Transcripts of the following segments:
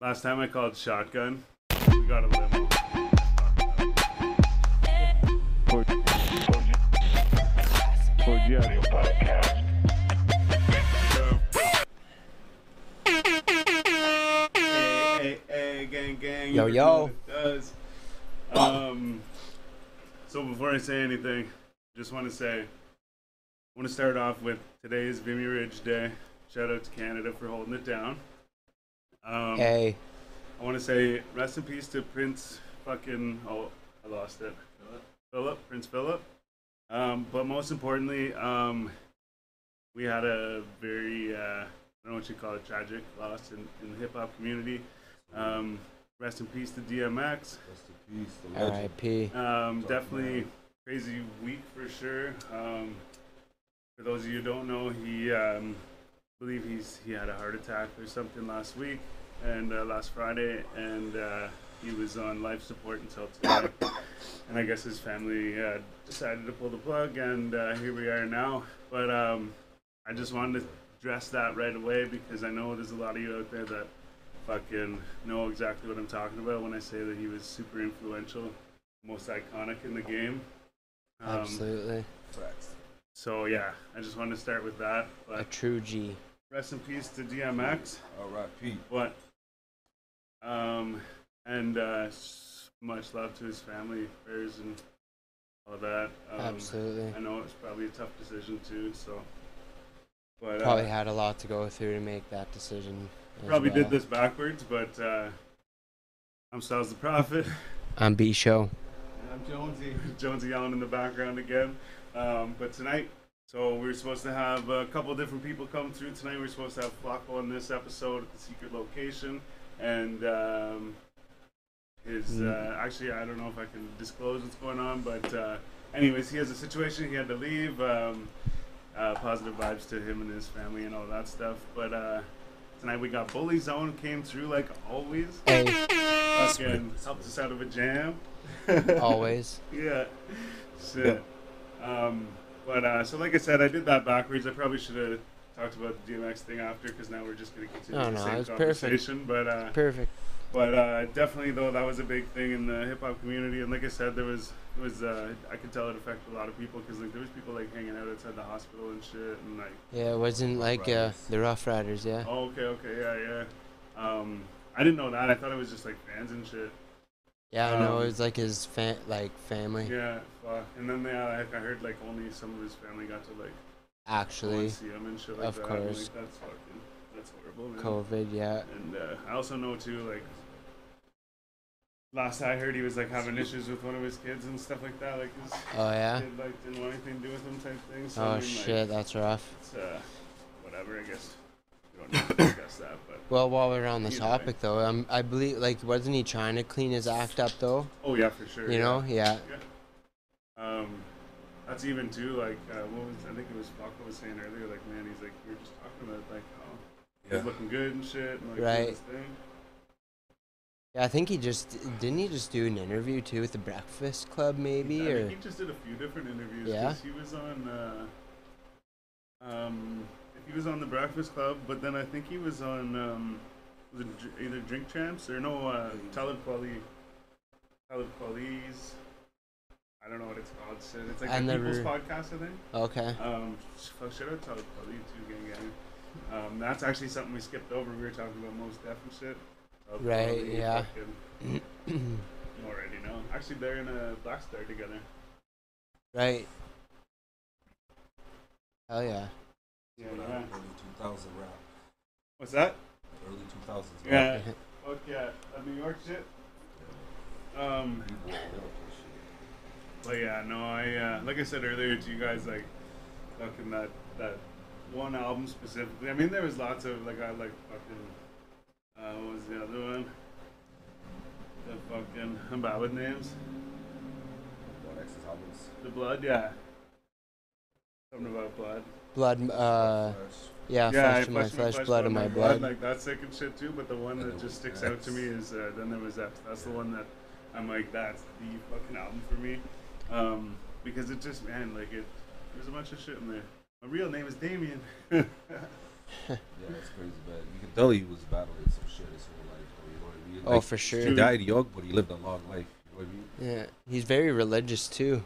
Last time I called shotgun, we got a limo. Hey, hey, hey, gang, gang. Yo, you yo. know what it does. Um, so before I say anything, just want to say, I want to start off with today's Vimy Ridge Day. Shout out to Canada for holding it down. Um, Hey, I want to say rest in peace to Prince fucking oh I lost it Philip Prince Philip. Um, but most importantly, um, we had a very uh, I don't know what you call it tragic loss in, in the hip hop community. Um, rest in peace to DMX. Rest in peace, the legend. R.I.P. Um, definitely crazy week for sure. Um, for those of you who don't know, he um, I believe he's he had a heart attack or something last week and uh, last Friday, and uh, he was on life support until today. and I guess his family uh, decided to pull the plug, and uh, here we are now. But um, I just wanted to address that right away because I know there's a lot of you out there that fucking know exactly what I'm talking about when I say that he was super influential, most iconic in the game. Um, Absolutely. So yeah, I just wanted to start with that. A true G. rest in peace to DMX. R.I.P. But um, and uh, much love to his family, prayers and all that. Um, Absolutely. I know it's probably a tough decision too. So, but Probably uh, had a lot to go through to make that decision. probably well. did this backwards. But uh, I'm Styles the Prophet. I'm B Show. And I'm Jonesy. Jonesy yelling in the background again. Um, but tonight, so we are supposed to have a couple different people come through tonight. We are supposed to have Flacco on this episode at the secret location, and um, his uh, actually I don't know if I can disclose what's going on, but uh, anyways, he has a situation. He had to leave. Um, uh, positive vibes to him and his family and all that stuff. But uh, tonight we got Bully Zone came through like always. Hey, Fucking helped us out of a jam. always. Yeah. Shit. Um, but uh, so like I said, I did that backwards. I probably should have talked about the DMX thing after because now we're just gonna continue No, the no, same it was perfect. conversation. But uh, Perfect. but uh, definitely though that was a big thing in the hip hop community. And like I said, there was it was uh, I could tell it affected a lot of people because like there was people like hanging out outside the hospital and shit and like Yeah, it wasn't like uh, the Ruff Ryders, yeah. oh okay okay yeah yeah. Um, I didn't know that. I thought it was just like fans and shit. Yeah, I know. um, It was like his fa- like family. Yeah, fuck. And then they, uh, like, I heard like only some of his family got to like Actually, see him and shit like of that. course. like, that's fucking that's horrible, man. COVID, yeah. And uh, I also know too, like last I heard, he was like having issues with one of his kids and stuff like that. Like his Oh yeah. kid like didn't want anything to do with him type thing. So, I Oh mean, shit, Like, that's rough. it's uh, whatever. I guess don't need to discuss that, but Well, while we're on the Either way. topic though, um, I believe like wasn't he trying to clean his act up though? oh yeah, for sure. You yeah. know, yeah. Um, that's even too like uh, what was I think it was Flacco was saying earlier. Like man, he's like we were just talking about like how Yeah. he's looking good and shit and like doing Right. his thing. Yeah, I think he just didn't he just do an interview too with the Breakfast Club maybe I or think he just did a few different interviews. Yeah? 'cause he was on. Uh, um, he was on the Breakfast Club, but then I think he was on um, was it either Drink Champs or no uh, Talib Kweli. Talib Kweli's. I don't know what it's called. Shit. It's like I the People's Podcast, I think. okay. Um, shout out Talib too, gang gang. Um, that's actually something we skipped over. We were talking about Mos Def and shit. Talib Right, Kweli, yeah. fucking- already know. Actually, they're in a Black Star together. right. Hell yeah. Yeah, When Early 2000 rap. What's that? Early 2000s rap. Yeah. Fuck yeah. That New York shit. Um, People were built and shit. but yeah, no, I uh, like I said earlier to you guys, like fucking that that one album specifically. I mean, there was lots of like I like fucking. Uh, what was the other one? The fucking I'm bad with names. One X's albums. The blood, yeah. Something about blood. Blood uh Fresh. yeah, flesh of my flesh, blood of my blood. Like that's sick and shit too. But the one that just sticks out to me is uh, then there was X. That's the one that I'm like, that's the fucking album for me. Um, because it just man, like it. There's a bunch of shit in there. My real name is Damien. Yeah, that's crazy, but You can tell he was battling some shit his whole life, though, you know what I mean? Oh, for sure. He died young, but he lived a long life. You know what I mean? Yeah, he's very religious too.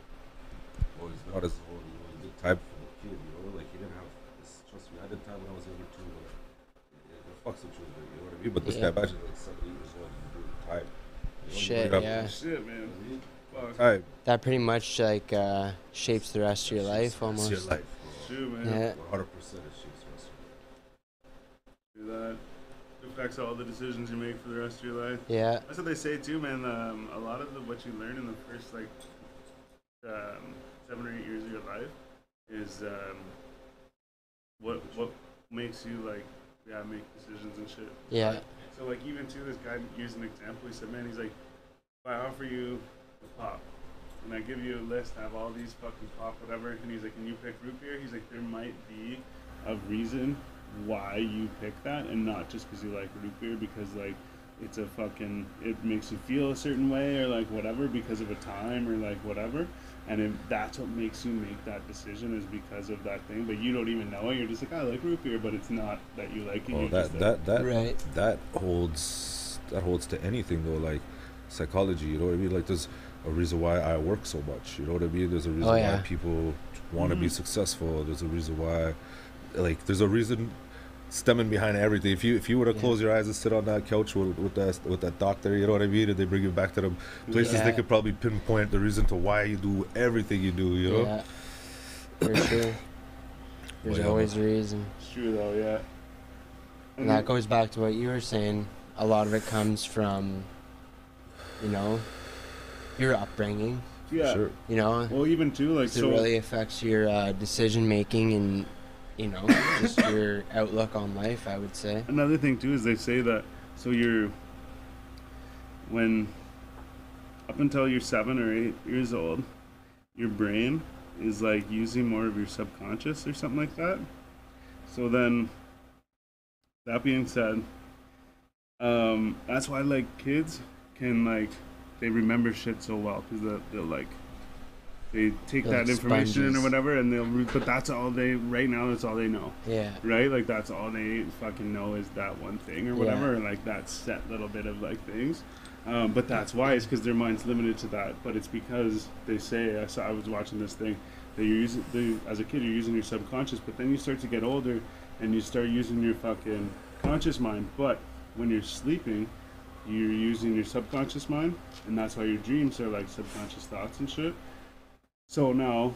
Well, he's not his own. You know, he did time for the kid. You know, like he didn't have. This, trust me, I did time when I was younger too. But it, it fucks with you, you know what I mean? But this Yeah. guy, imagine like seven, eight years old, and doing time. You know, Shit, bring yeah. Shit, man. Fuck. Time. That pretty much like uh, shapes the rest of your life It's almost. your life, bro. Man. Yeah. 100% it shapes the rest of your life. Do that. Affects all the decisions you make for the rest of your life. Yeah, That's what they say too, man. Um, a lot of the, what you learn in the first like um, seven or eight years of your life is um, what what makes you like yeah make decisions and shit. yeah, So like even too, this guy used an example. He said, "Man, he's like, if I offer you a pop, and I give you a list, I have all these fucking pop, whatever, and he's like, can you pick root beer? He's like, there might be a reason why you pick that, and not just because you like root beer, because like it's a fucking it makes you feel a certain way or like whatever because of a time or like whatever." And if that's what makes you make that decision is because of that thing, but you don't even know it. You're just like, I like root beer, but it's not that you like it. Oh, that that that right. that holds that holds to anything though, like psychology. You know what I mean? Like there's a reason why I work so much. You know what I mean? There's a reason Oh, yeah. why people want to be Mhm. successful. There's a reason why, like, there's a reason stemming behind everything. If you if you were to Yeah. close your eyes and sit on that couch with, with that with that doctor, you know what I mean, and they bring you back to the places Yeah. they could probably pinpoint the reason to why you do everything you do. You know? Yeah, for sure. There's Well, yeah, always a reason. It's true though, yeah. And that goes back to what you were saying. A lot of it comes from, you know, your upbringing. yeah. Sure. You know, Well, even too, like 'cause so. it really affects your uh, decision making and, you know, just your outlook on life. I would say. Another thing too is they say that so you're when up until you're seven or eight years old, your brain is like using more of your subconscious or something like that. So then, that being said, um, that's why like kids can like they remember shit so well because they'll, they'll like they take They're that like information or whatever and they'll re- but that's all they right now that's all they know Yeah. right? Like that's all they fucking know is that one thing or Yeah. whatever, and like that set little bit of like things. Um, but that's why it's because their mind's limited to that. But it's because they say I saw I was watching this thing that you're using they, as a kid you're using your subconscious, but then you start to get older and you start using your fucking conscious mind. But when you're sleeping, you're using your subconscious mind, and that's why your dreams are like subconscious thoughts and shit. So now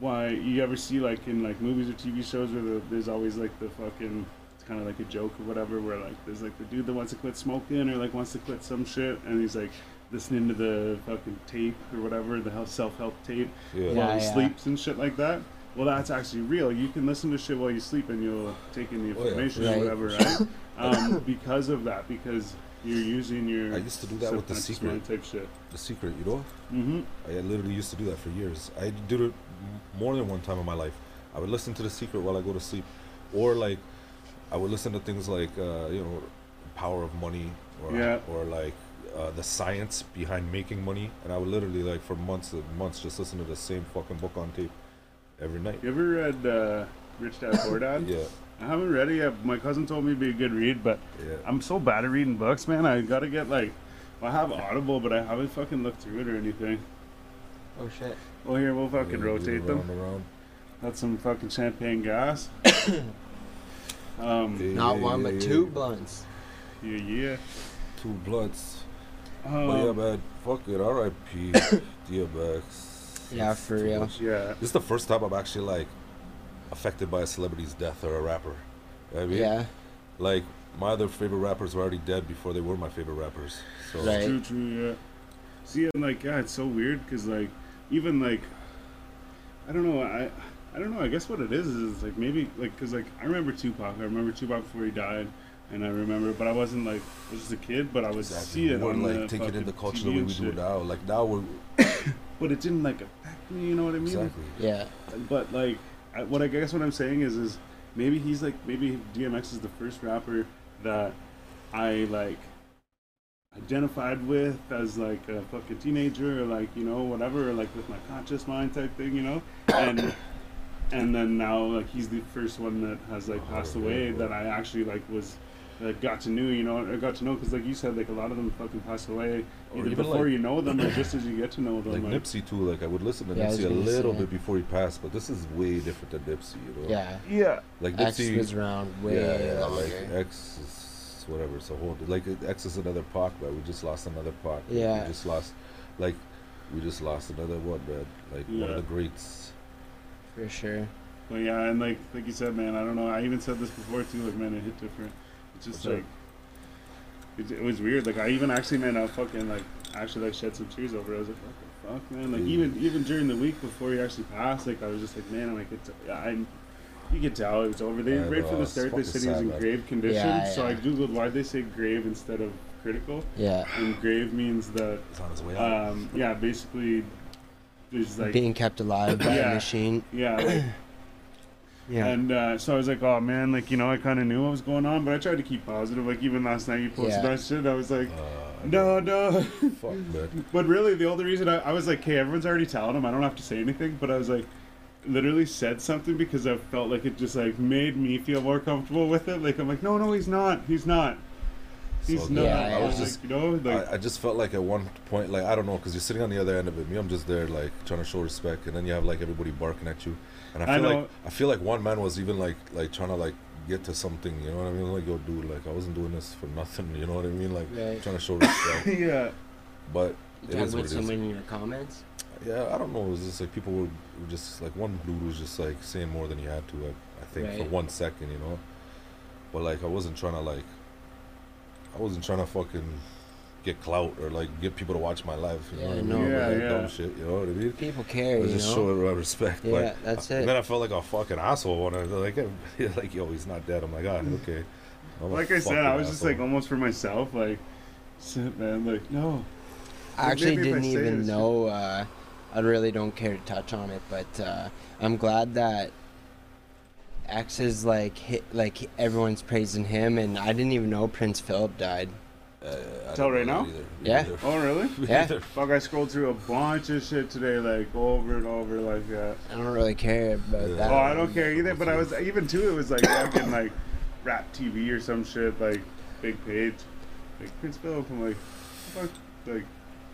why you ever see like in like movies or TV shows where the, there's always like the fucking it's kind of like a joke or whatever where like there's like the dude that wants to quit smoking or like wants to quit some shit and he's like listening to the fucking tape or whatever the self help tape Yeah. while he Yeah, yeah. sleeps and shit like that. Well, that's actually real. You can listen to shit while you sleep and you'll take in the Oh, yeah. information Right. or whatever, right? um, because of that, because you're using your I used to do that with The Secret. type shit. The secret, you know. Mm-hmm. I literally used to do that for years. I did it more than one time in my life. I would listen to The Secret while I go to sleep, or like I would listen to things like uh, you know, Power of Money, or Yeah. or like uh, the science behind making money, and I would literally like for months and months just listen to the same fucking book on tape every night. You ever read uh, Rich Dad Poor Dad? Yeah, I haven't read it yet. My cousin told me it'd be a good read, but yeah. I'm so bad at reading books, man. I gotta get like, I have Audible, but I haven't fucking looked through it or anything. Oh shit. Well, here we'll fucking Yeah, rotate them. around, around. That's some fucking champagne gas. um, Yeah, Not one, but two blunts. yeah, yeah. Two bloods. Um, but yeah, man. Fuck it. R.I.P. DMX. Yeah, for Too real. yeah. This is the first time I'm actually like affected by a celebrity's death or a rapper. You know I mean? Yeah. Like my other favorite rappers were already dead before they were my favorite rappers. So Right. True, true, yeah. See, and like, yeah, it's so weird because, like, even like, I don't know, I, I don't know. I guess what it is is like maybe like because like I remember Tupac. I remember Tupac before he died, and I remember, but I wasn't like I was just a kid, but I was see it we on weren't the like taking in the fucking culture TV the way we do shit. it now. Like now we're But it didn't like affect me. You know what I mean? exactly. Yeah. But like, I, what I guess what I'm saying is, is maybe he's like maybe DMX is the first rapper that I like identified with as like a fucking teenager or like you know whatever or like with my conscious mind type thing, you know. And and then now like he's the first one that has like passed away that I actually like was. Uh, got to know you know I got to know because like you said like a lot of them fucking pass away Or either before like- you know them or just as you get to know them Like like, Nipsey too. Like I would listen to Yeah, Nipsey a little bit before he passed, but this is way different than Nipsey. You know. Yeah. yeah Like X Nipsey. was around way yeah, yeah, like X is whatever. It's a whole like X is another Pac, but we just lost another Pac. Yeah. We just lost, like, we just lost another one, man. Like one of the greats. for sure. But yeah, and like like you said, man, I don't know. I even said this before too. Like, man, it hit different. It's just like it, it was weird. Like, I even actually, man, I fucking like actually like shed some tears over. it. I was like, what the fuck, man. Like, Yeah. even even during the week before he actually passed, like I was just like, man, I'm like, it's I. You could tell it was over. They I right know, from the start they said he was in man. grave condition. Yeah, So I googled why they say grave instead of critical, Yeah. and grave means that It's on his way out. um, yeah, basically there's like Being kept alive by Yeah. a machine. yeah, like, Yeah. And uh, so I was like, oh man, like you know, I kind of knew what was going on, but I tried to keep positive. Like even last night, you posted Yeah. that shit. I was like, Uh, no, no. Fuck, man. but really, the only reason I, I was like, okay, everyone's already telling him. I don't have to say anything. But I was like, literally said something because I felt like it just like made me feel more comfortable with it. Like I'm like, no, no, he's not. He's not. He's So, not. Yeah, I was I was just, you know, like I, I just felt like at one point, like I don't know, because you're sitting on the other end of it. Me, I'm just there, like trying to show respect, and then you have like everybody barking at you, and I I feel know. like I feel like one man was even like like trying to like get to something. You know what I mean? Like, yo, dude, like I wasn't doing this for nothing. You know what I mean? Like Right. trying to show respect, yeah, but it That is what with it is. someone in your comments. Yeah, I don't know. It was just like people were, were just like one dude was just like saying more than he had to. I, I think for one second, you know. But like I wasn't trying to like, I wasn't trying to fucking get clout or like get people to watch my life. You know what I Yeah, mean? Yeah, like, yeah. dumb shit. You know what I mean? People I care, was just know. showing respect. Yeah, like, that's And it. then I felt like a fucking asshole when I was like, like yo, he's not dead. I'm like, ah, okay. I'm like I said, I was just like almost for myself, like, shit, man, like no. I actually maybe didn't say even this- know. Uh, I really don't care to touch on it, but uh, I'm glad that X is like hit, like everyone's praising him, and I didn't even know Prince Philip died. Uh, I Tell right now? either. Yeah. either. Oh really? Yeah. Fuck, I scrolled through a bunch of shit today, like over and over, like that. I don't really care about Yeah. that. Oh, I don't care either. But I was even too. It was like fucking like rap TV or some shit, like big page, like Prince Philip. I'm like, fuck, like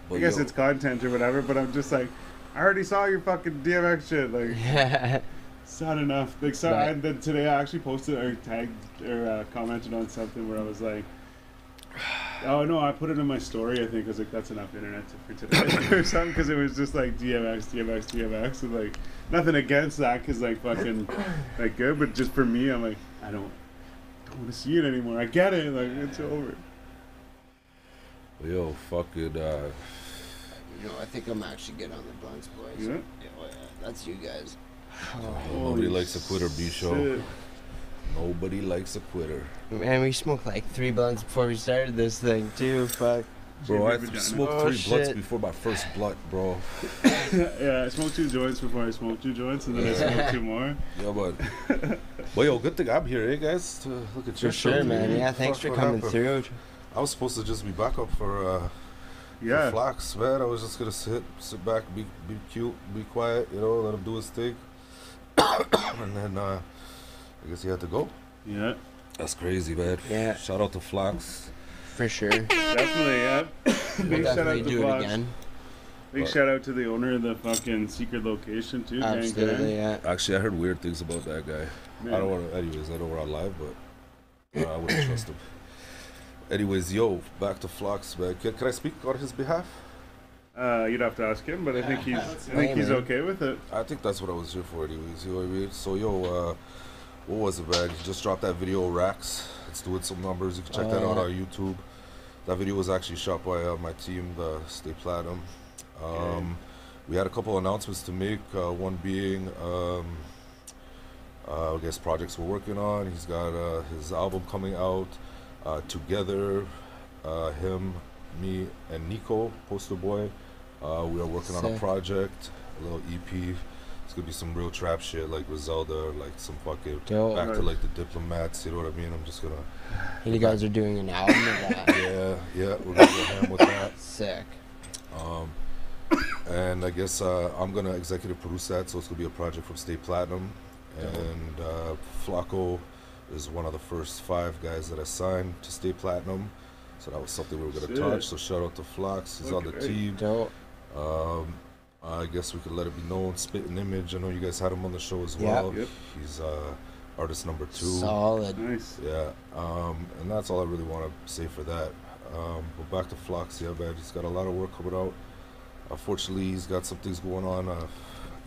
But I guess yo, it's content or whatever. But I'm just like, I already saw your fucking DMX shit. Like, Yeah. it's not enough. Like, so Right. and then today I actually posted or tagged or uh, commented on something where I was like. Oh no! I put it in my story. I think I was like, "That's enough internet for today" or something, because it was just like DMX, DMX, DMX, and like nothing against that, because like fucking like good, but just for me, I'm like, I don't, don't want to see it anymore. I get it, like it's over. yo, fucking. Uh, You know, I think I'm actually good on the blunts, boys. Yeah. Yeah, that's you guys. Nobody Holy likes a quitter, B show. Shit. Nobody likes a quitter. Man, we smoked like three blunts before we started this thing, too. Fuck. Bro, I smoked Oh, three blunts before my first blunt, bro. yeah, I smoked two joints before I smoked two joints, and then I smoked two more. Yeah, but. well, yo, good thing I'm here, eh, guys? To look at For your show. sure, man. Yeah, thanks Fuck, for coming happened? through. I was supposed to just be back up for, uh, Yeah, for Flax, man. I was just gonna sit, sit back, be, be cute, be quiet, you know, let him do his thing. and then, uh, I guess he had to go. yeah, That's crazy, man. Yeah. Shout out to Flax. For sure. definitely. Yeah, We'll big shout out definitely to do it again. Big But- shout out to the owner of the fucking secret location too. Absolutely, yeah. Actually, I heard weird things about that guy. Man. I don't want to. Anyways, I know we're on live, but uh, I wouldn't trust him. Anyways, yo, back to Flux, man. Can, can I speak on his behalf? Uh, you'd have to ask him, but I think he's, I think he's okay with it. I think that's what I was here for, anyways. You know what I mean? So, yo, uh, what was it, man? He just dropped that video, Racks. It's doing some numbers. You can check that Oh, out on YouTube. That video was actually shot by uh, my team, the Stay Platinum. Um, we had a couple announcements to make. Uh, one being, um, uh, I guess, projects we're working on. He's got uh, his album coming out uh, together. Uh, him, me, and Nico, Poster Boy. Uh, we are working on a project, a little EP. It's gonna be some real trap shit like Griselda, like some fucking Dope. back to like the diplomats. You know what I mean? I'm just gonna, You guys are doing an album of that. yeah, yeah, we're gonna go ham with that. Sick. Um, and I guess uh, I'm gonna executive produce that, so it's gonna be a project from Stay Platinum. and uh, Flacco is one of the first five guys that I signed to stay platinum. So that was something we were gonna Shit. touch. So shout out to Flox, he's on the team. Dope. Um, I guess we could let it be known. Spit an image. I know you guys had him on the show as Yeah. well. Yep. He's uh, artist number two. Solid. Nice. Yeah, um, and that's all I really want to say for that. Um, but back to Flox, yeah, man, he's got a lot of work coming out. Unfortunately, he's got some things going on, uh,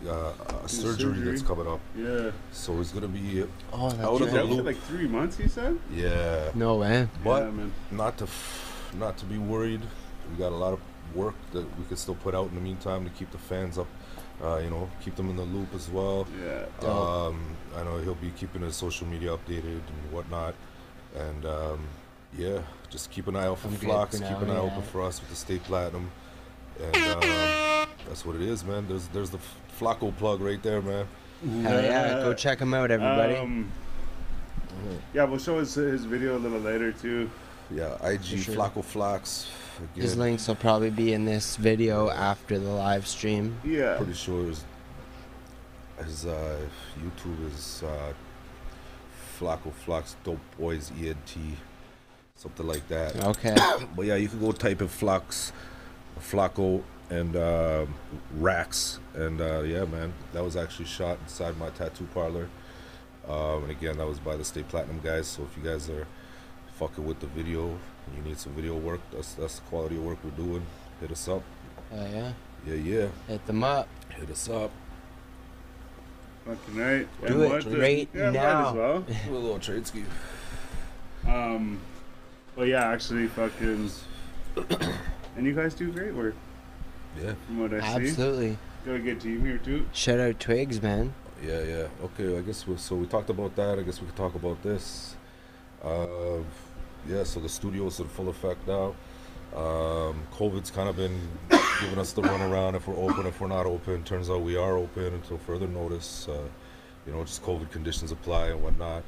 uh, a His surgery, that's coming up. Yeah. So he's gonna be, Oh, that's Out of the right. out for loop. like three months. He said. yeah, No man. but yeah, man. not to, f- not to be worried. We got a lot of work that we could still put out in the meantime to keep the fans up. Uh, you know, keep them in the loop as well. Yeah. Um, I know he'll be keeping his social media updated and whatnot, and um, yeah, just keep an eye out for I'm Flocks. keep an eye yeah. open for us with the state platinum, and um, that's what it is, man. There's there's the Flacco plug right there, man. Hell yeah. Go check him out, everybody. Um, yeah, we'll show his, his video a little later too. Yeah, IG sure. Flacco Flocks. His links will probably be in this video after the live stream. Yeah. pretty sure his, his uh, YouTube is uh, Flacco Flocks Dope Boys ENT, something like that. Okay. But yeah, you can go type in Flux, Flacco, and um Rax, and uh, yeah, man, that was actually shot inside my tattoo parlor. Um, and again, that was by the State Platinum guys. So if you guys are fucking with the video, you need some video work, that's that's the quality of work we're doing. Hit us up. Hell yeah. Yeah, yeah. Hit them up. Hit us up. Fucking right. Do And it what the- right yeah, might now. as well. Do a little trade ski. Um, but yeah, actually, fucking. and you guys do great work, Yeah, from what I see. Absolutely. Got a good team here too. Shout out Twigs, man. yeah, yeah. Okay, I guess we so we talked about that. I guess we could talk about this. Uh, yeah, so the studio's in full effect now. Um, COVID's kind of been giving us the runaround if we're open, if we're not open. Turns out we are open until further notice. Uh, you know, just COVID conditions apply and whatnot.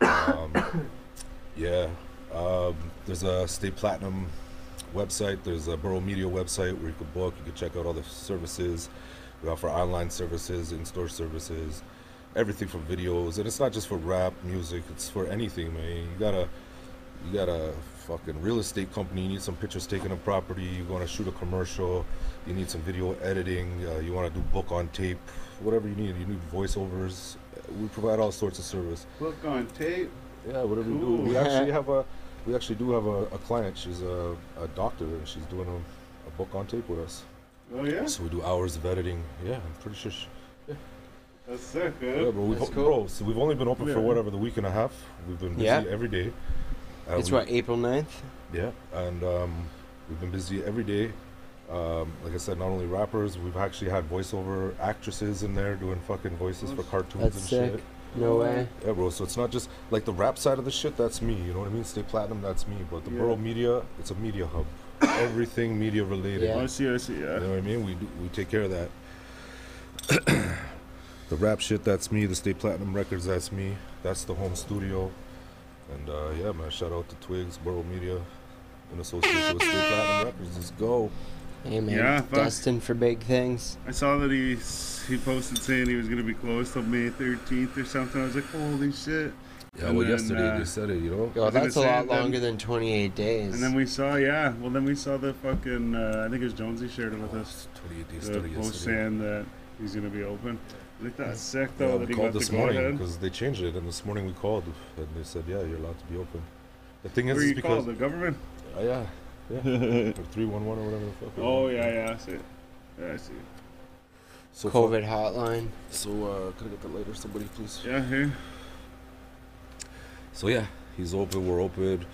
Um, yeah, um, there's a state platinum website. There's a Borough Media website where you can book. You can check out all the services. We offer online services, in-store services, everything from videos, and it's not just for rap music. It's for anything, man. You gotta, you got a fucking real estate company. You need some pictures taken of property. You want to shoot a commercial. You need some video editing. Uh, you want to do book on tape. Whatever you need. You need voiceovers. We provide all sorts of service. Book on tape. Yeah, whatever you do. We actually have a, we actually do have a, a client. She's a, a doctor and she's doing a, a book on tape with us. Oh yeah, So we do hours of editing. Yeah, I'm pretty sure. She, that's sick, yeah, bro, we've, That's cool. bro, so we've only been open Yeah. for whatever the week and a half. We've been busy Yeah. every day. Uh, It's we- what, April 9th? Yeah, and um, we've been busy every day. Um, like I said, not only rappers, we've actually had voiceover actresses in there doing fucking voices for cartoons That's and sick. shit. No way. Yeah, bro. So it's not just like the rap side of the shit. That's me. You know what I mean? State Platinum. That's me. But the Yeah. Borough Media, it's a media hub. Everything media related. Yeah. Oh, I see, I see, Yeah. You know what I mean? We do, we take care of that. the rap shit, that's me. The State Platinum Records, that's me. That's the home studio. And uh, yeah, man, shout out to Twigs, Borough Media, in association with State Platinum Records. Let's go. Hey, man. Yeah, fuck. Destined for big things. I saw that he he posted saying he was gonna be closed till May 13th or something. I was like, holy shit. Yeah, And well, then, yesterday uh, they said it, you know? Yo, that's a say, lot then- longer than 28 days. And then we saw, yeah. Well, then we saw the fucking. Uh, I think it was Jonesy shared it with us. 28 days The started post yesterday. saying that he's gonna be open. I think that's sick Yeah, though we that he called this morning because they changed it, and this morning we called, and they said, yeah, you're allowed to be open. The thing is, Where is you because called the government? Uh, yeah, yeah, or three one one or whatever the fuck. Oh yeah, yeah. I see. it. Yeah, I see. it. So fuck- COVID hotline. So uh, can I get that later, somebody, please? Yeah, here. So yeah, he's open. We're open.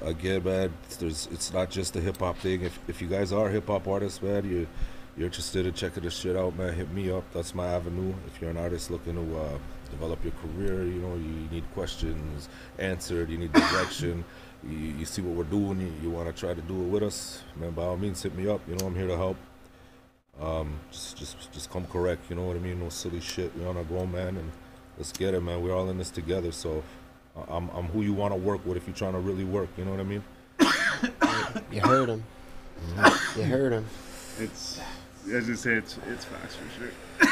Again, man, it's- there's it's not just a hip hop thing. If if you guys are hip hop artists, man, you you're interested in checking this shit out, man, hit me up. That's my avenue. If you're an artist looking to uh, develop your career, you know, you need questions answered, you need direction. You, you see what we're doing, you, you want to try to do it with us, man. By all means, hit me up. You know, I'm here to help. Um, just just just come correct. You know what I mean? No silly shit. We're on a grown man, and let's get it, man. We're all in this together. So uh, I'm I'm who you want to work with if you're trying to really work. You know what I mean? You heard him. You heard him. It's as you say, it's it's fast for sure.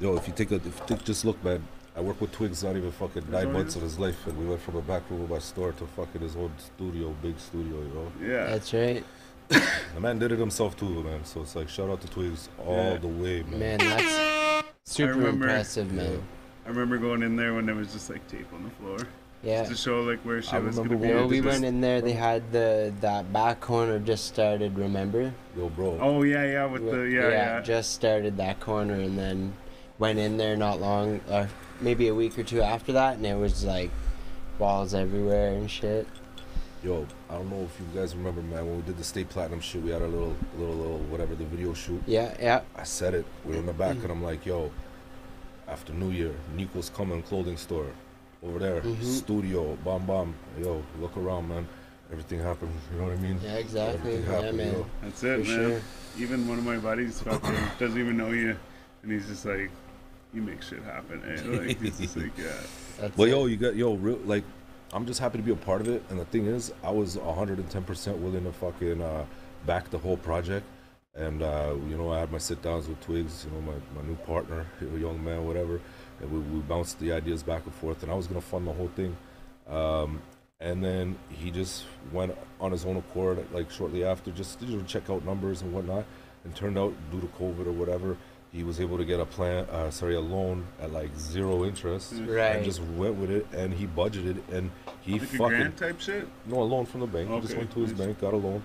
Yo, if you take a, if you take, just look, man. I work with Twigs not even fucking nine all months of his life, and we went from a back room of my store to fucking his own studio, big studio, you know. Yeah. That's right. The man did it himself too, man. So it's like shout out to Twigs all Yeah. the way, man. Man, that's super remember- impressive, man. I remember going in there when there was just like tape on the floor Yeah. to show like where shit I was gonna remember be. You know, when we did went in there. They had the that back corner just started. Remember? Yo, bro. Oh yeah, yeah, with the yeah, yeah. Just started that corner, and then went in there not long, or maybe a week or two after that, and it was like balls everywhere and shit. Yo, I don't know if you guys remember, man. When we did the state platinum shit, we had a little, little, little whatever the video shoot. Yeah, yeah. I said it. We were in the back, and I'm like, yo, after New Year, Nico's coming clothing store over there, Mhm. studio, bam bam. Yo, look around, man. Everything happened. You know what I mean? Yeah, exactly. Everything Yeah, happened, man. yo. That's it, For man. sure. Even one of my buddies fucking doesn't even know you, and he's just like, "You make shit happen." Eh? Like he's just like, "Yeah." That's Well, it. yo, you got yo, real like, I'm just happy to be a part of it. And the thing is, I was 110 percent willing to fucking uh, back the whole project. And uh, you know, I had my sit downs with Twigs, you know, my, my new partner, young man, whatever. And we, we bounced the ideas back and forth. And I was gonna fund the whole thing. Um, and then he just went on his own accord, like shortly after, just you know, check out numbers and whatnot. And turned out, due to COVID or whatever, he was able to get a plan, uh, sorry, a loan at like zero interest Right. and just went with it and he budgeted and he Like a fucking grant type shit. no a loan from the bank. He just went to his nice. bank, got a loan,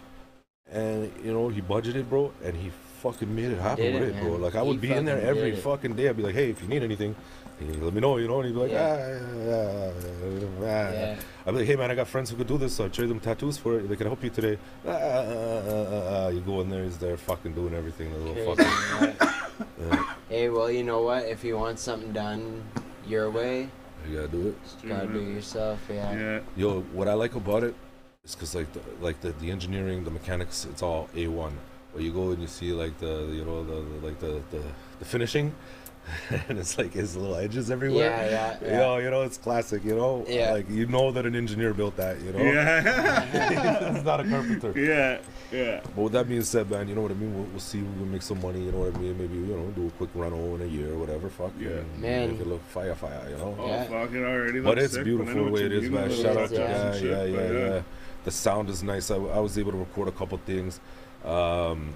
and you know he budgeted, bro, and he fucking made it happen Did with it, it, bro. Like I He would be in there every fucking day. I'd be like, hey, if you need anything, hey, let me know, you know. And he'd be like, Yeah. ah, ah, ah, ah. Yeah. I'd be like, hey man, I got friends who could do this, so I trade them tattoos for it. They can help you today. Ah, ah, ah, ah, ah. You go in there, he's there, fucking doing everything. The little Crazy, fucking. Yeah, Hey, well, you know what? If you want something done your way, you gotta do it. It's gotta do it man. yourself. Yeah. Yeah. Yo, what I like about it is because like the, like the, the engineering, the mechanics, it's all A one. But you go and you see like the you know the, the like the, the the finishing, and it's like his little edges everywhere. Yeah, yeah, You know, you know, it's classic. You know, Yeah. like you know that an engineer built that. You know, Yeah. it's not a carpenter. yeah. Yeah. But with that being said, man, you know what I mean. We'll, we'll see. We'll make some money. You know what I mean. Maybe you know do a quick reno in a year or whatever. Fuck Yeah. and Man. Make it look fire, fire. You know. Oh, Yeah. fuck it already. But it's sick, beautiful I know the way it is, man. Shout out to yeah, yeah, yeah, yeah. The sound is nice. I, I was able to record a couple things. Um,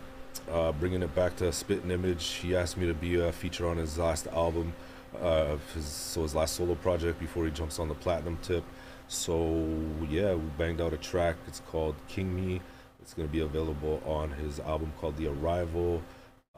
uh, bringing it back to Spit and Image, he asked me to be a feature on his last album, uh, his, so his last solo project before he jumps on the platinum tip. So yeah, we banged out a track. It's called King Me. It's gonna be available on his album called The Arrival.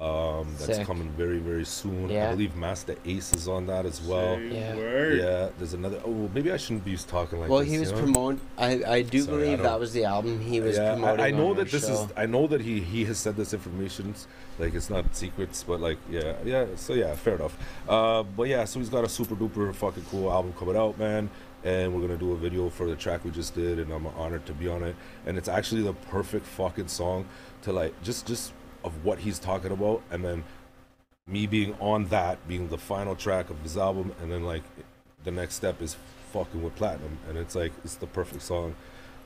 Um, that's Sick. coming very very soon. I believe Masta Ace is on that as well. Say Yeah. Word. Yeah, there's another. Oh, maybe I shouldn't be talking like this. well, this. he was you know? promoting. I I do Sorry, believe don't- that was the album he was yeah, promoting. I, I know on that this show. is. I know that he he has said this information, like it's not secrets, but like yeah, yeah. So yeah, fair enough. Uh, but yeah, so he's got a super duper fucking cool album coming out, man. And we're gonna do a video for the track we just did, and I'm honored to be on it. And it's actually the perfect fucking song to like just just of what he's talking about, and then me being on that being the final track of his album, and then like the next step is fucking with platinum, and it's like it's the perfect song.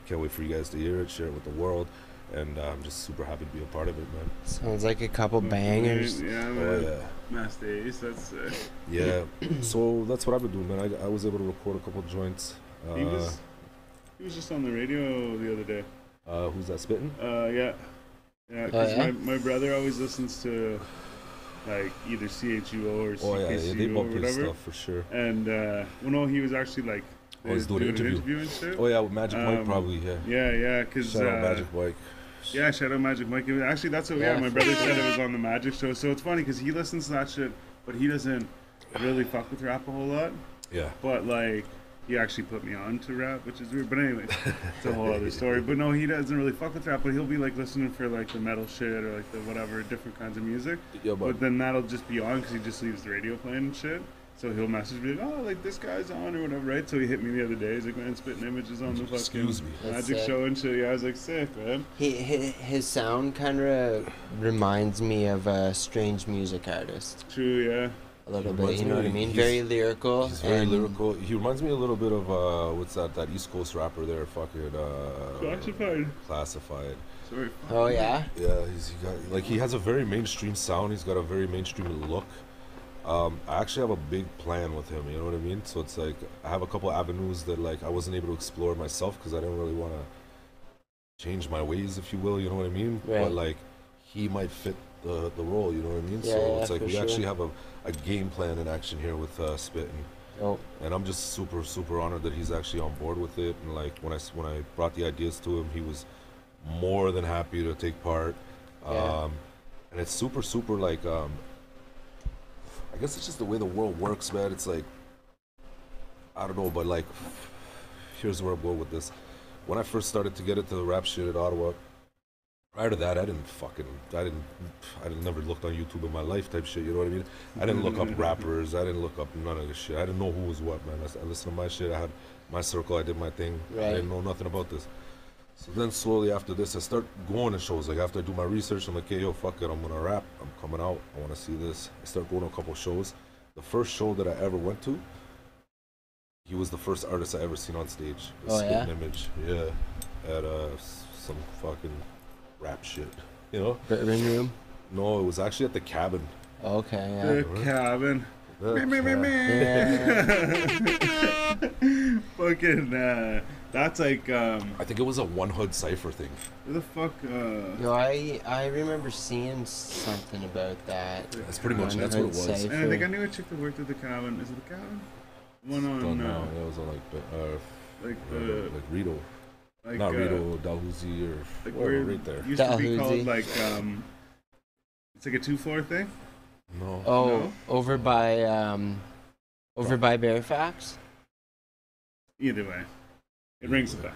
Can't wait for you guys to hear it, share it with the world, and uh, I'm just super happy to be a part of it, man. Sounds like a couple bangers. Yeah, Oh man. yeah, Masta Ace, that's sick. yeah. so that's what I've been doing, man. I, I was able to record a couple joints. Uh, He was he was just on the radio the other day. uh, who's that spitting? Uh, yeah, yeah. Oh, Because yeah? my, my brother always listens to like either CHUO or Oh yeah, yeah, CKCU they or bump his whatever. stuff for sure. And uh, well, no, he was actually like Oh, he's uh, doing an interview. and shit. Oh yeah, with Magic Mike Um, probably. Yeah. Yeah, yeah, because Shout out uh, Magic Mike. yeah, shout out Magic Mike. Actually, that's what yeah, Yeah, my brother said it was on the Magic show. So it's funny because he listens to that shit, but he doesn't really fuck with rap a whole lot. Yeah. But like, he actually put me on to rap, which is weird. But anyway, it's a whole other story. But no, he doesn't really fuck with rap. But he'll be like listening for like the metal shit or like the whatever different kinds of music. Yeah, But but then that'll just be on because he just leaves the radio playing and shit. So he'll message me like, oh, like this guy's on or whatever, right? So he hit me the other day. He's like, man, spitting images on the fucking excuse me. That's magic sick. show and shit. Yeah, I was like, sick, man. He, his, his sound kind of reminds me of a strange music artist True, yeah. A little He bit. You know what I mean? Very lyrical. He's very lyrical. He reminds me a little bit of uh, what's that? That East Coast rapper there, fucking uh, Classified. classified. Sorry. Oh yeah. Yeah, he's he got like he has a very mainstream sound. He's got a very mainstream look. um, I actually have a big plan with him. You know what I mean? So it's like I have a couple avenues that like I wasn't able to explore myself because I didn't really want to change my ways, if you will. You know what I mean? Right. But like he might fit the the role. You know what I mean? Yeah, so yeah, it's like we sure. actually have a, a game plan in action here with uh, Spit, and, Oh, and I'm just super super honored that he's actually on board with it. And like when I when I brought the ideas to him, he was more than happy to take part. Yeah. Um, and it's super super like um, I guess it's just the way the world works, man. It's like I don't know, but like here's where I'm going with this. When I first started to get into the rap shit at Ottawa, prior to that, I didn't fucking, I didn't, I never looked on YouTube in my life type shit. You know what I mean? I didn't look up rappers. I didn't look up none of this shit. I didn't know who was what, man. I listened to my shit. I had my circle. I did my thing. I didn't know nothing about this. So then slowly after this, I start going to shows. Like after I do my research, I'm like, hey, yo, fuck it. I'm gonna rap. I'm coming out. I want to see this. I start going to a couple shows. The first show that I ever went to, he was the first artist I ever seen on stage. Oh, yeah? Image. Yeah. At uh, some fucking rap shit. You know? Bourbon Room. No, it was actually at the cabin. Okay, yeah. The cabin. The Me, me, me, me. Yeah. Fucking, uh, that's like, um, I think it was a one hood cipher thing. who the fuck, uh, Yo, I I remember seeing something about that. That's pretty much that's what it was. Cypher. and I think I knew a chick that worked at the cabin. Is it the cabin? One on, Don't uh. That was on like uh, like uh, the, like Rideau, like, not uh, Rideau, Dalhousie or like whatever, where right there. it used to be Dalhousie. called like, um, it's like a two floor thing. No. Oh, No? over by um, over by Bearfax. Either way, it rings a bell.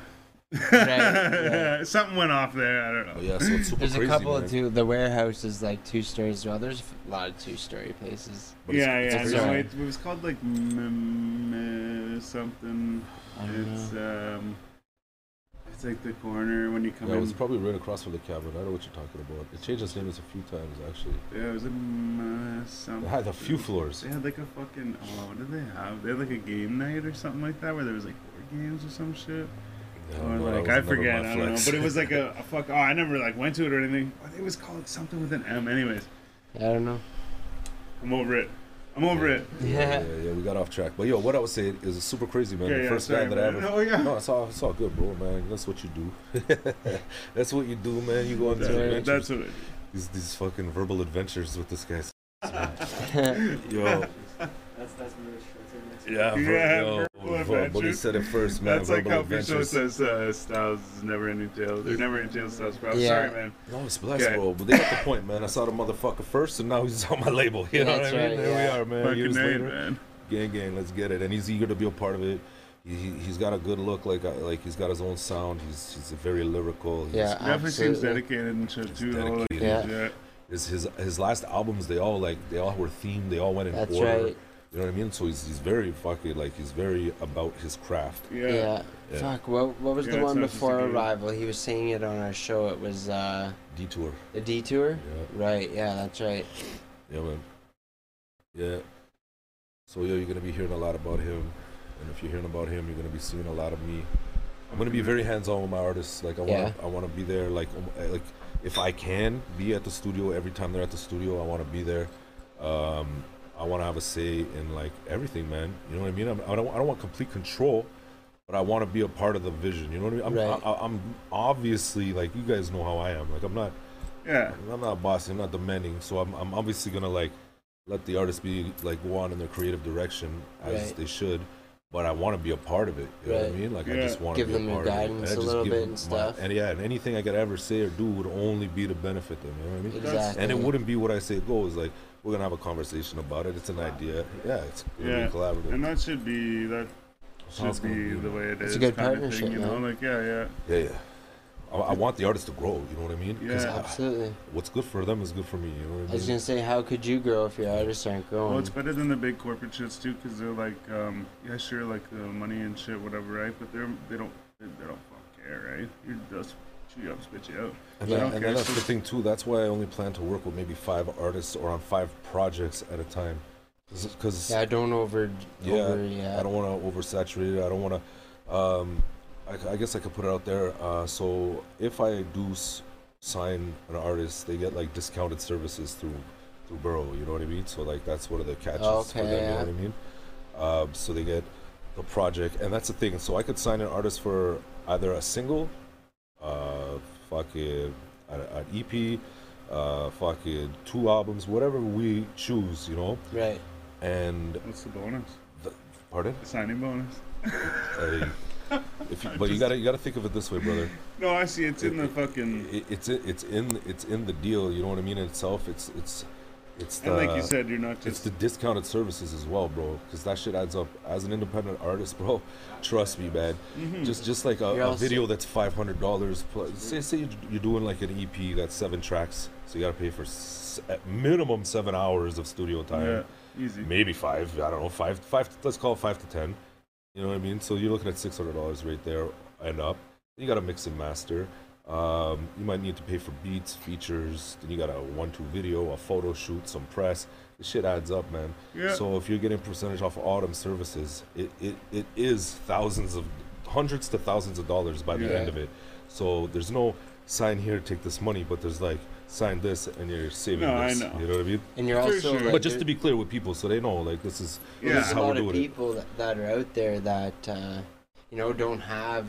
right. Something went off there. I don't know. But yeah, so it's super There's crazy, a couple man. of two. The warehouse is like two stories as well. There's a lot of two story places. But it's- yeah, it's yeah. crazy. No, it, it was called like m- m- something. I don't It's know. um, it's like the corner when you come Yeah, it was probably right across from the cabin. I know what you're talking about. It changed its name as a few times actually. yeah, it was a m- something. It had a few floors. They had like a fucking. Oh, what did they have? They had like a game night or something like that, where there was like board games or some shit. Yeah, or like I never forget, I don't know. But it was like a, a fuck. Oh, I never like went to it or anything. It was called something with an M. Anyways, I don't know. I'm over it. I'm over it. yeah, Yeah. yeah, yeah, we got off track. But yo, what I was saying is super crazy, man. Yeah, the yeah, first sorry, band that I ever Oh yeah. No, it's all it's all good, bro, man. That's what you do. That's what you do, man. You go on these That's, adventures. that's what. It, these these fucking verbal adventures with this guy. Yo, That's that's merch. That's our next yeah, ver- Yeah, yo, verbal ver- Buddy adventures. said it first, man. that's like how Fish adventures. says uh, Styles is never ending tales. They're never ending tales, Styles. Bro. Yeah. Sorry, man. No, it's blessed, Okay. bro. But they got the point, man. I saw the motherfucker first, and now he's on my label. You know That's what I mean? right, there yeah. we are, man. Fucking Years A, later, man. gang, gang, let's get it. And he's eager to be a part of it. He, he, he's got a good look, like uh, like he's got his own sound. He's he's very lyrical. He's, Yeah. Definitely seems dedicated and shit He's too. though, Like. Yeah. his his his last albums, they all like they all were themed. They all went in That's order. right. You know what I mean? So he's he's very fucking like he's very about his craft. Yeah. Yeah. Yeah. Fuck. What what was Yeah, the one not just a before. Arrival? He was saying it on our show. It was uh Detour. the Detour. Yeah. Right. Yeah. That's right. Yeah, man. Yeah. So yeah, you're gonna be hearing a lot about him, and if you're hearing about him, you're gonna be seeing a lot of me. I'm gonna be very hands-on with my artists. Like I want, Yeah. to I want to be there. Like, um, like if I can be at the studio every time they're at the studio, I want to be there. Um, I want to have a say in like everything, man. You know what I mean? I'm, I don't, I don't want complete control, but I want to be a part of the vision. You know what I mean? I'm, Right. I, I'm obviously like you guys know how I am. Like I'm not. Yeah. I'm not bossy. I'm not demanding. So I'm, I'm obviously gonna like let the artists be like go on in their creative direction as Right. they should. But I want to be a part of it. You know what I mean? Like I just want to Give be them a your part guidance of it. a I just little bit and stuff. and yeah, and anything I could ever say or do would only be to benefit them. You know what I mean? Exactly. And it wouldn't be what I say goes. Like we're gonna have a conversation about it. It's an idea. Yeah, it's gonna Yeah. be collaborative. And that should be that That's how it's should gonna be the way it is. It's a good kind of partnership, thing, you know. man. Like yeah, yeah. yeah, yeah. I, I want the artists to grow. You know what I mean? Yeah. I- Absolutely. what's good for them is good for me. You know what I mean? I was gonna say, how could you grow if your artists aren't growing? Well, it's better than the big corporate shits too, because they're like, um, yeah, sure, like the money and shit, whatever, right? But they're they don't they, they don't fuck care, right? You're just chew you up, spit you out. And, Yeah. that, Okay, and that's so- the thing too. That's why I only plan to work with maybe five artists or on five projects at a time. Because yeah, I don't over. Yeah, over yeah. I don't want to oversaturate it. I don't want to. Um, I, I guess I could put it out there. Uh, so if I do s- sign an artist, they get like discounted services through through Burrow. You know what I mean? So like that's one of the catches for Okay, them. You know what I mean? Um, so they get the project, and that's the thing. So I could sign an artist for either a single, uh, fucking an, an EP, uh, fucking two albums, whatever we choose. You know, Right. and What's the bonus? pardon. The signing bonus. If you, I but you gotta you gotta think of it this way, brother. No, I see. It's in the fucking. It, it's in, it's in it's in the deal. You know what I mean? In itself, it's it's it's the And like you said, you're not it's just. the discounted services as well, bro. Because that shit adds up. As an independent artist, bro, trust me, man. Mhm. Just just like a, a video that's five hundred dollars plus. Say say you're- you're doing like an EP that's seven tracks, so you gotta pay for s- at minimum seven hours of studio time. yeah, easy. Maybe five. I don't know. Five five. Let's call it five to ten. You know what I mean? So you're looking at six hundred dollars right there and up. You got to mix and master. Um, you might need to pay for beats, features. Then you got a one-two video, a photo shoot, some press. The shit adds up, man. Yeah. So if you're getting percentage off all them services, it, it, it is thousands of, hundreds to thousands of dollars by the Yeah. end of it. So there's no sign here, take this money, but there's like sign this and you're saving No, I this. know. You know what I mean? And you're For also. sure. Like, but just to be clear with people, so they know, like this is Yeah. this is a how lot we're of doing it. people that, that are out there that uh, you know don't have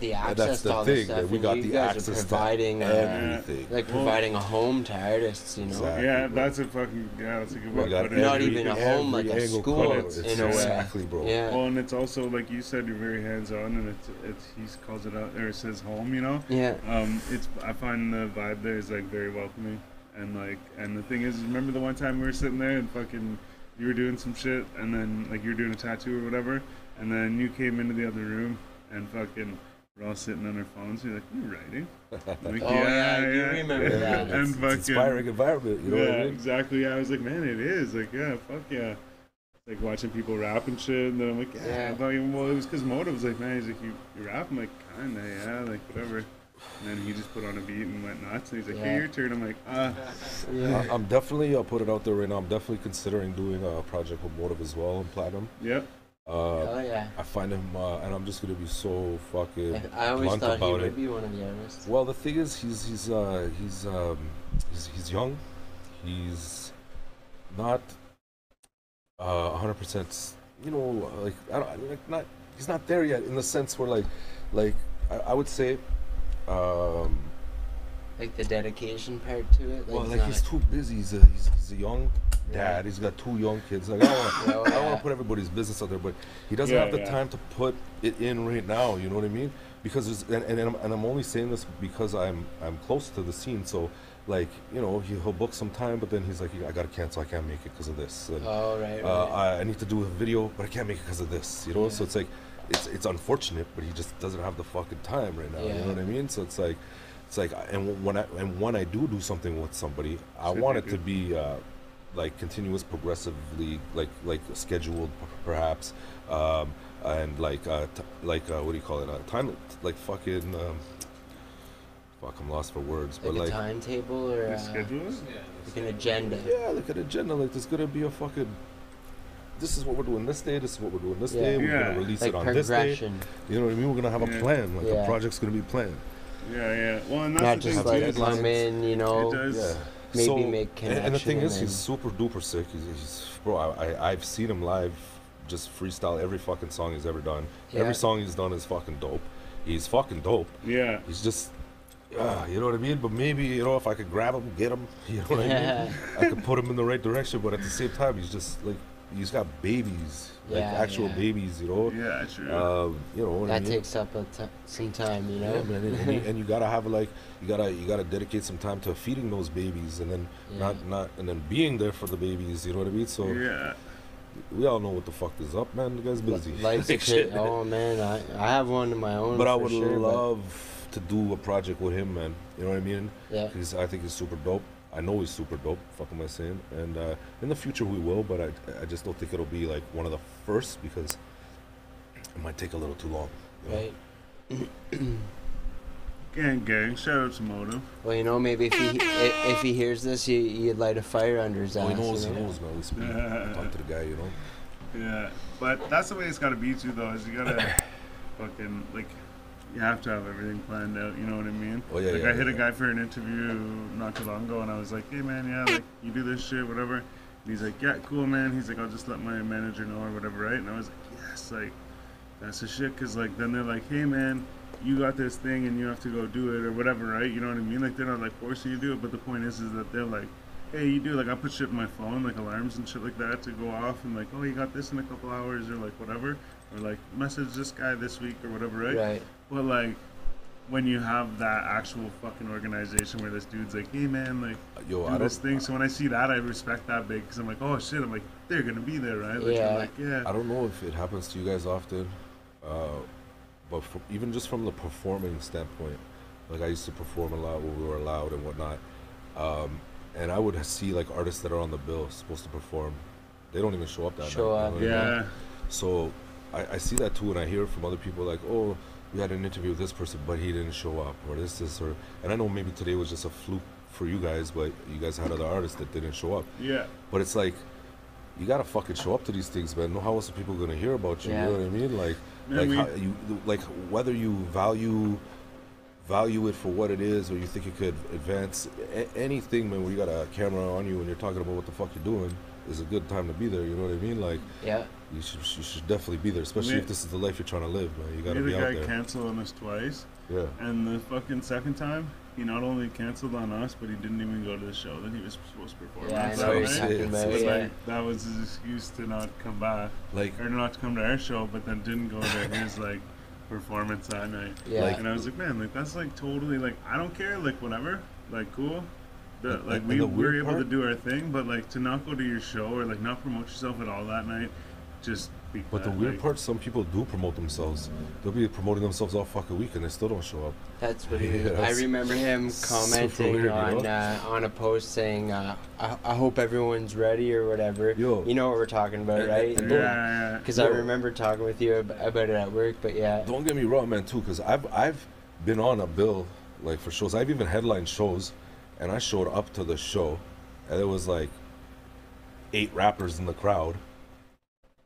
the And access that's to the all thing this that we got you the guys access are to providing uh, everything. like Well- providing a home to artists. You know. Exactly. yeah, bro. that's a fucking. Yeah, that's a good way We to got put it. Not every- even a home, like a school cut in a way. Exactly, bro. Yeah. Well, and it's also like you said, you're very hands-on, and it's it's he calls it out or it says home. You know, Yeah. um, it's I find the vibe there is like very welcoming, and like and the thing is, remember the one time we were sitting there and fucking you were doing some shit, and then like you were doing a tattoo or whatever, and then you came into the other room and fucking. We're all sitting on our phones. You're like, "You writing?" Like, Oh, yeah, yeah, I do remember that. and It's, fucking, it's inspiring environment. You know yeah, I mean? exactly. Yeah, I was like, man, it is. Like, yeah, fuck yeah. Like watching people rap and shit, and then I'm like, yeah. Yeah. Well, it was because Moto was like, man, he's like, you, you rap? I'm like, kinda, yeah, like whatever. And then he just put on a beat and went nuts. And he's like, hey, your turn. I'm like, ah, Yeah. I'm definitely. I'll put it out there right now. I'm definitely considering doing a project with Motive as well in platinum. yep. Uh, oh yeah. I find him, uh, and I'm just gonna be so fucking. I, I always blunt thought he about would it. be one of the artists. Well, the thing is, he's he's uh, he's um, he's he's young. He's not uh, 100%. You know, like I don't like not. He's not there yet in the sense where like, like I, I would say, um, Like the dedication part to it. Like, well, like he's too busy. He's a he's, he's a young. Dad. He's got two young kids. Like I don't want Yeah, I don't want yeah. to put everybody's business out there, but he doesn't Yeah, have the yeah. time to put it in right now. You know what I mean? Because there's, and, and, I'm, and I'm only saying this because I'm I'm close to the scene. So like you know he, he'll book some time, but then he's like I gotta cancel. I can't make it because of this. And, Oh right. right. uh, I, I need to do a video, but I can't make it because of this. You know, so it's like, it's it's unfortunate, but he just doesn't have the fucking time right now. You know what I mean? So it's like, it's like, and when I and when I do do something with somebody, I Should want it to be uh, like continuous, progressively, like like scheduled, p- perhaps, um, and like uh, t- like uh, what do you call it? Uh, time, like fucking. Um, Fuck, I'm lost for words, like but a like, timetable or The uh, schedule is? like an agenda. yeah, like an agenda. Like there's gonna be a fucking. This is what we're doing this day. This is what we're doing this Yeah. day. We're Yeah. gonna release Like it on this day. You know what I mean? We're gonna have a plan. Like Yeah. the project's gonna be planned. Yeah, yeah. Well, and that's Not the just thing like too. is come in, you know. It does. Yeah. Maybe so, make and, and the thing connection is, he's super duper sick. He's, he's bro. I, I I've seen him live, just freestyle every fucking song he's ever done. Yeah. Every song he's done is fucking dope. He's fucking dope. Yeah. He's just. Uh, you know what I mean? But maybe you know if I could grab him, get him. You know what I mean? I could put him in the right direction. But at the same time, he's just like he's got babies, like Yeah, actual yeah. babies. You know. Yeah, true. Um, you know what I that mean? takes up a t- some time, you know. Yeah, man, and, and, you, and you gotta have like you gotta you gotta dedicate some time to feeding those babies, and then Yeah. not not and then being there for the babies. You know what I mean? So yeah. we all know what the fuck is up, man. The guy's busy. Life's Like shit. Oh man, I I have one of my own. but I would sure, but- love to do a project with him, man. You know what I mean? Yeah. Because I think he's super dope. I know he's super dope. Fuck am I saying? And uh, in the future we will, but I I just don't think it'll be like one of the first because it might take a little too long. you know? Right. Gang, gang. Shout out to Moto. Well, you know, maybe if he if he hears this, you you'd light a fire under his Oh, ass. he knows, you he know? knows, man. We speak. Talk to the guy, you know. Yeah, but that's the way it's gotta be too, though. Is you gotta fucking like you have to have everything planned out. You know what I mean? Oh, yeah, Like yeah, I hit a guy for an interview not too long ago, and I was like, "Hey man, yeah, like you do this shit, whatever." And he's like, "Yeah, cool, man." He's like, "I'll just let my manager know or whatever, right?" And I was like, "Yes, like that's the shit," because like then they're like, "Hey man." You got this thing and you have to go do it or whatever, right? You know what I mean? Like they're not like forcing you to do it, but the point is, is that they're like, hey, you do like I put shit in my phone, like alarms and shit like that, to go off and like, oh, you got this in a couple hours or like whatever, or like message this guy this week or whatever, right? Right. But like when you have that actual fucking organization where this dude's like, hey man, like Yo, do I this thing. So when I see that, I respect that big because I'm like, oh shit, I'm like they're gonna be there, right? Like, Yeah. I'm like yeah. I don't know if it happens to you guys often, uh, but for, even just from the performing standpoint, like I used to perform a lot when we were allowed and whatnot, um, and I would see like artists that are on the bill supposed to perform, they don't even show up that Show night. up, you know what I mean? Yeah, So I, I see that too, and I hear from other people like, oh, we had an interview with this person, but he didn't show up, or this, this, or. And I know maybe today was just a fluke for you guys, but you guys had other artists that didn't show up. yeah, But it's like, you gotta fucking show up to these things, man. No, how else are people gonna hear about you? Yeah. You know what I mean? Like, Yeah, like we- how, you like whether you value value it for what it is, or you think you could advance a- anything, man. Where you got a camera on you and you're talking about what the fuck you're doing, is a good time to be there. You know what I mean? Like, Yeah. You should you should definitely be there, especially We- if this is the life you're trying to live, man. You gotta had be a out guy there. cancel on us twice, Yeah. and the fucking second time. He not only canceled on us, but he didn't even go to the show that he was supposed to perform Yeah, I at that what you're night. It's- talking it's- about. But Yeah. like that was his excuse to not come back Like, or not to come to our show, but then didn't go to his like performance that night. Yeah. Like- and I was like, man, like that's like totally like I don't care, like whatever, like cool. The, And- like we were weird able to do our thing, but like to not go to your show or like not promote yourself at all that night, just be but the weird like, part, some people do promote themselves. They'll be promoting themselves all fucking week and they still don't show up. That's what Yeah, he was. I remember him commenting weird, you on know? uh, on a post saying, uh, I, "I hope everyone's ready" or whatever. Yo. You know what we're talking about, And- right? and Yeah, yeah. Because I remember talking with you about it at work, but yeah. Don't get me wrong, man, too, because I've I've been on a bill like for shows. I've even headlined shows, and I showed up to the show, and there was like eight rappers in the crowd,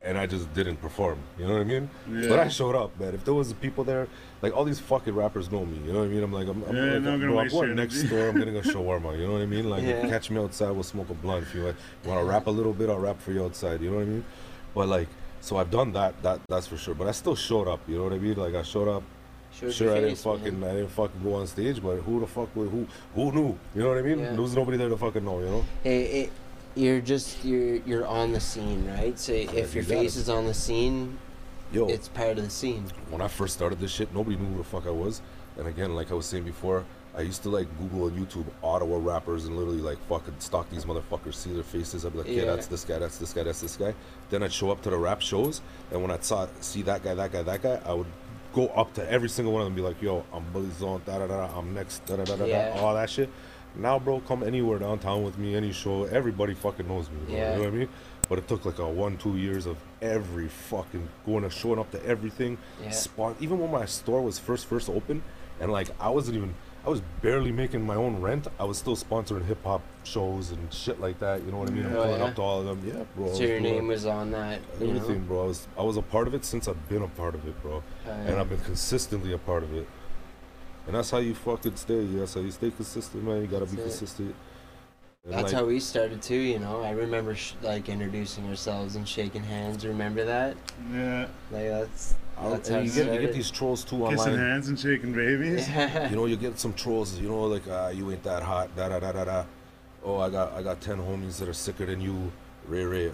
and I just didn't perform. You know what I mean? Yeah. But I showed up, man. If there was people there, like all these fucking rappers know me. You know what I mean? I'm like, I'm, I'm, Yeah, like, not gonna bro, I'm waste going next door. I'm getting a shawarma. You know what I mean? Like, Yeah. catch me outside. We'll smoke a blunt. If you like, want to rap a little bit, I'll rap for you outside. You know what I mean? But like, so I've done that. That that's for sure. But I still showed up. You know what I mean? Like I showed up. Showed sure, I didn't face, man. fucking, I didn't fucking go on stage. But who the fuck would who who knew? You know what I mean? Yeah. There was nobody there to fucking know. You know? Hey, it, you're just you're you're on the scene, right? So if you your face is on the scene, Yo, it's part of the scene. when I first started this shit, nobody knew who the fuck I was. And again, like I was saying before, I used to like Google and YouTube Ottawa rappers and literally like fucking stalk these motherfuckers, see their faces. I'd be like, yeah, Yeah. that's this guy, that's this guy, that's this guy. Then I'd show up to the rap shows, and when I saw see that guy, that guy, that guy, I would go up to every single one of them and be like, yo, I'm Bully Zone, da da da, I'm next, da da da, da, all that shit. Now, bro, come anywhere downtown with me, any show, everybody fucking knows me. Bro, Yeah. You know what I mean? But it took like a one, two years of every fucking going to showing up to everything. Yeah. Spon- even when my store was first first open, and like I wasn't even, I was barely making my own rent. I was still sponsoring hip hop shows and shit like that. You know what I mean? I'm Oh, pulling yeah? up to all of them. Yeah, bro. So your name was on that. You know? everything, bro. I was I was a part of it since I've been a part of it, bro. Uh, And I've been consistently a part of it. And that's how you fucking stay. That's how you stay consistent, man. You gotta be it. consistent. And That's like, how we started too, you know. I remember sh- like introducing ourselves and shaking hands. Remember that? Yeah, Like that's I'll- that's how you get you get these trolls too kissing online. hands and shaking babies. you know, you get some trolls, you know, like ah, you ain't that hot, da da da da da. Oh, I got I got ten homies that are sicker than you, Ray Ray.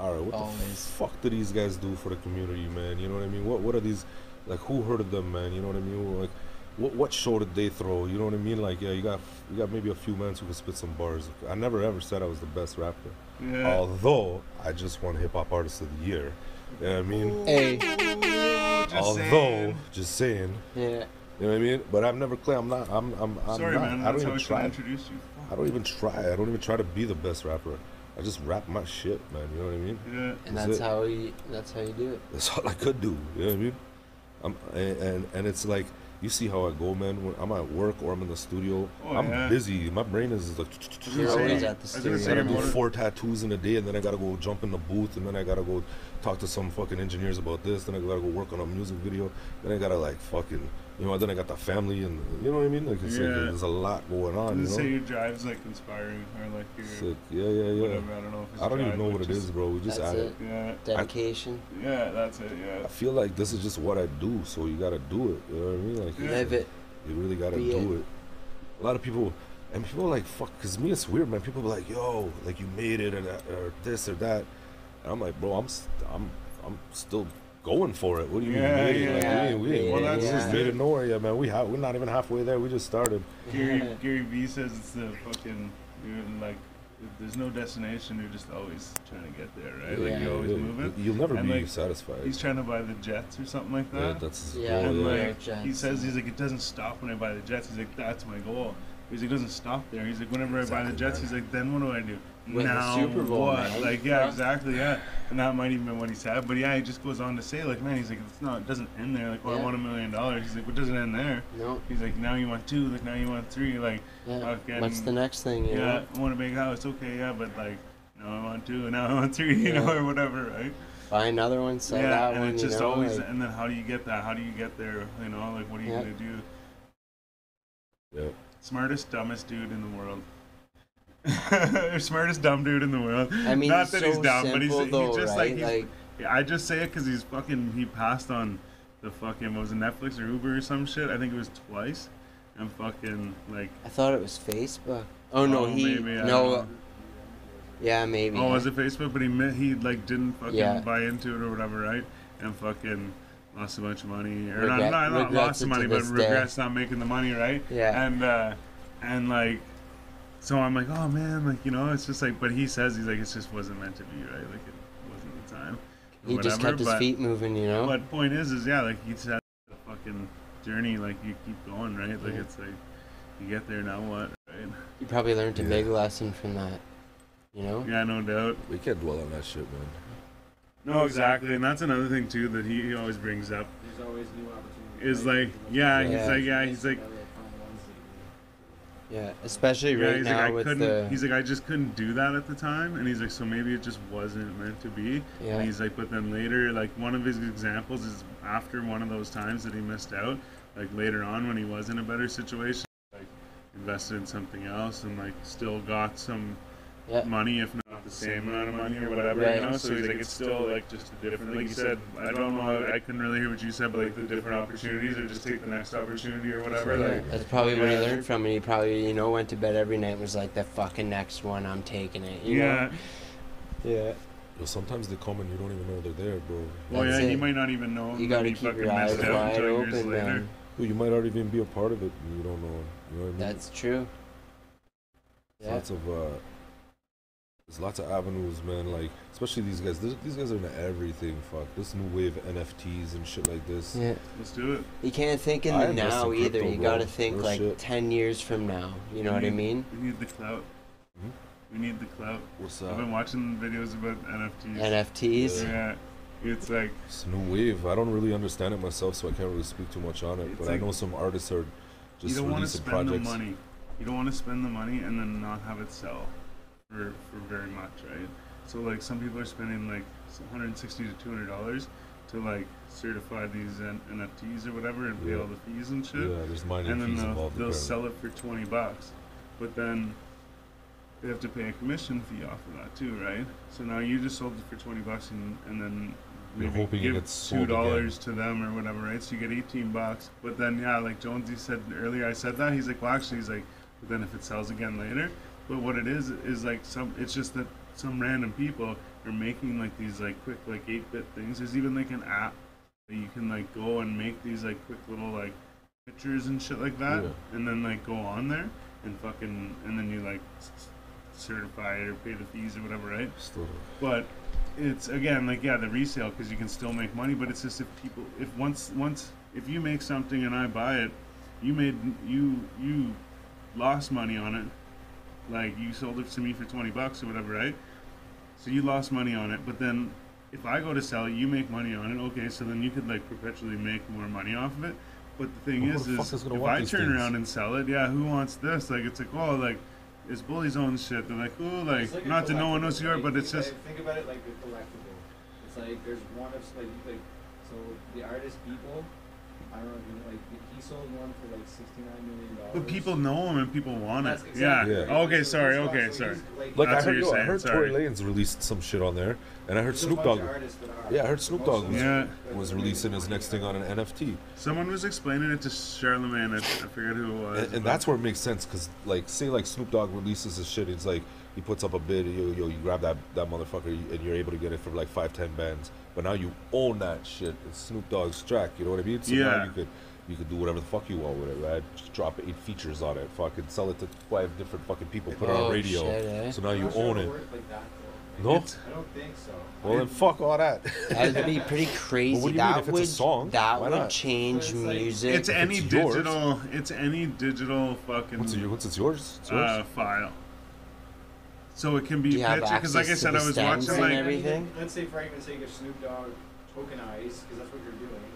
All right, what the fuck do these guys do for the community, man? You know what I mean? What what are these, like, who heard of them, man? You know what I mean? Like, what what show did they throw? You know what I mean? Like, yeah, you got you got maybe a few men who can spit some bars. I never ever said I was the best rapper, Yeah. although I just won Hip Hop Artist of the Year. You know what I mean? hey, Just although, saying. just saying. yeah. You know what I mean? But I've never claimed I'm not. I'm. I'm. I'm Sorry, not, man. I That's don't how even I try. introduce you. I don't even try. I don't even try to be the best rapper. I just rap my shit, man. You know what I mean? Yeah. And That's that's how you that's how you do it. That's all I could do. You know what I mean? I'm, and, and and it's like you see how I go, man. When I'm at work or I'm in the studio, Oh, I'm yeah. busy. My brain is like. You're always at the I I gotta do four tattoos in a day, and then I gotta go jump in the booth, and then I gotta go talk to some fucking engineers about this. Then I gotta go work on a music video. Then I gotta like fucking, you know. Then I got the family and you know what I mean. Like it's Yeah. like there's a lot going on. Does it You say know. your drive's like inspiring or like your Sick. Yeah, yeah, yeah. whatever? I don't know. If it's I don't even know what it is, bro. We just add it. it. Yeah, Dedication. yeah, that's it. Yeah. I feel like this is just what I do, so you gotta do it. You know what I mean? Like Yeah. Live it. You really gotta Be do it. A lot of people, and people are like, fuck, because me, it's weird, man. People be like, yo, like you made it, or, uh, or this or that. And I'm like, bro, I'm, st- I'm, I'm still going for it. What do you Yeah, mean? made yeah, Like, yeah. we ain't, we ain't, Well, we that's just just made it. it nowhere man. We ha- we're not even halfway there. We just started. Gary Gary Vee says it's the fucking you're like if there's no destination. You're just always trying to get there, right? Like you're always Yeah, moving. You'll never And, be like, satisfied. He's trying to buy the jets or something like yeah, that. that's Yeah, oh, and yeah. like Jets. he says, he's like, it doesn't stop when I buy the jets. He's like, that's my goal. He's like, it doesn't stop there. He's like, whenever I buy the jets, man. he's like, then what do I do? Win the now Super Bowl, what? man. Like, yeah, Yeah. exactly, yeah. And that might even be what he said. But yeah, he just goes on to say, like, man, he's like, it's not, it doesn't end there. Like, well, I want a million dollars. He's like, what doesn't end there? No. He's like, now you want two. Like, now you want three. Like, Yeah. Fucking- What's the next thing? You yeah, know? I want a big house. Okay, yeah, but like, now I want two, and now I want three, you know, or whatever, right? Buy another one. Sell yeah, that and one. it's you just know, always, like- and then how do you get that? How do you get there? You know, like, what are you Yeah. gonna do? Yeah. Smartest, dumbest dude in the world. Smartest dumb dude in the world. I mean, Not that so he's dumb, but he's, simple he's just right? like, he's, Yeah, I just say it because he's fucking. He passed on the fucking what was it Netflix or Uber or some shit. I think it was twice, and fucking like. I thought it was Facebook. Oh no, oh, he maybe, no. Yeah, maybe. Oh, was it Facebook? But he met, he like didn't fucking Yeah. buy into it or whatever, right? And fucking lost a bunch of money, or Regret- not, not, not lost money, but this day. regrets not making the money, right? Yeah. And uh, and like, so I'm like, oh man, like you know, it's just like, but he says he's like, it just wasn't meant to be, right? Like it wasn't the time. or he just whatever, kept his but- feet moving, you know. But point is, is yeah, like you said, the fucking journey, like you keep going, right? Like Yeah. it's like you get there, now what, right? You probably learned a Yeah. big lesson from that. You know. Yeah, no doubt. We can't dwell on that shit, man. No, exactly, and that's another thing too that he, he always brings up. There's always new opportunities. Is like, yeah, Yeah. he's like, yeah, he's like, Yeah, especially yeah, right he's now like, I with couldn't. the. He's like, I just couldn't do that at the time, and he's like, so maybe it just wasn't meant to be. yeah. And he's like, but then later, like one of his examples is after one of those times that he missed out, like later on when he was in a better situation, like invested in something else and like still got some yeah. money, if not the same amount of money or whatever, Right. you know. So he's like, it's still like just a different. Like you said, I don't know, I couldn't really hear what you said, but like the different opportunities, or just take the next opportunity or whatever. Yeah, Like, that's probably what he learned from it. He probably, you know, went to bed every night and was like, the fucking next one, I'm taking it. You yeah. Know? Yeah. Yo, sometimes they come and you don't even know they're there, bro. Well, yeah, That's you might not even know. You gotta he keep your eyes wide open, man. Yo, you might not even be a part of it and you don't know. You know what I mean? That's true. Yeah. Lots of uh, there's lots of avenues, man. Like especially these guys. This, these guys are into everything. Fuck this new wave of NFTs and shit like this. Yeah. Let's do it. You can't think in the invest now in either. crypto, You bro. gotta think Real like shit. 10 years from now. You know what I mean? We need the clout. Mhm. We need the clout. What's up? I've been watching videos about NFTs. NFTs. Yeah, it's like It's a new wave. I don't really understand it myself, so I can't really speak too much on it. It's but I know some artists are just you don't want to spend projects. the money. You don't want to spend the money and then not have it sell for for very much, right? So like some people are spending like 160 to 200 dollars to like certify these N- NFTs or whatever and pay Yeah. all the fees and shit. Yeah, there's mining and then fees they'll, they'll sell it for 20 bucks but then they have to pay a commission fee off of that too right so now you just sold it for 20 bucks and, and then You're hoping it give gets sold two dollars to them or whatever right so you get 18 bucks but then yeah like jonesy said earlier i said that he's like well actually he's like but then if it sells again later but what it is is like some it's just that some random people are making like these like quick like 8-bit things. There's even like an app that you can like go and make these like quick little like pictures and shit like that Yeah. and then like go on there and fucking and then you like certify it or pay the fees or whatever right? Still, but it's again like yeah the resale because you can still make money but it's just if people if once once if you make something and i buy it you made you you lost money on it like you sold it to me for 20 bucks or whatever right so you lost money on it but then if i go to sell it you make money on it okay so then you could like perpetually make more money off of it but the thing Well, who is the is is if i turn things? around and sell it yeah who wants this like it's like oh like it's bully's own shit they're like oh like like not that no one knows who you are right? but it's just about it- Think about it like a collectible. It's It's like there's one of like like so the artist people. I don't know if you know, like he sold one for like sixty nine million dollars. But people know him and people want it. That's Yeah. exactly Yeah. right. Okay, So sorry. Okay, sorry. he's, Like, Like I heard, you're I heard sorry. Tory Lanez released some shit on there, and I heard Snoop Dogg. artists that are. Yeah, I heard Snoop Dogg was, Yeah. was releasing his next thing on an NFT, Someone was explaining it to Charlemagne. I, I forget who it was. and, and that's where it makes sense. Cause like, say like Snoop Dogg releases his shit, it's like he puts up a bid, yo, yo, you grab that that motherfucker, and you're able to get it for like five, ten bands. But now you own that shit. It's Snoop Dogg's track. You know what I mean? So Yeah. now you could. You could do whatever the fuck you want with it, right? Just drop eight features on it, fucking sell it to five different fucking people, put it Oh, on radio. shit, eh? So now I'm you sure own it'll it. work Like that. No? It's- I don't think so. Well, then fuck all that. That'd be pretty crazy. what do you mean? that If it's a would song, that why would not? change So it's like- music. It's any it's yours- digital. It's any digital fucking What's, it, what's it's yours? It's yours. uh, file. So it can be Do you have picture because, like I access to said, the I was stems watching and like everything? Let's say for argument's sake, if Snoop Dogg tokenized, because that's what you're doing,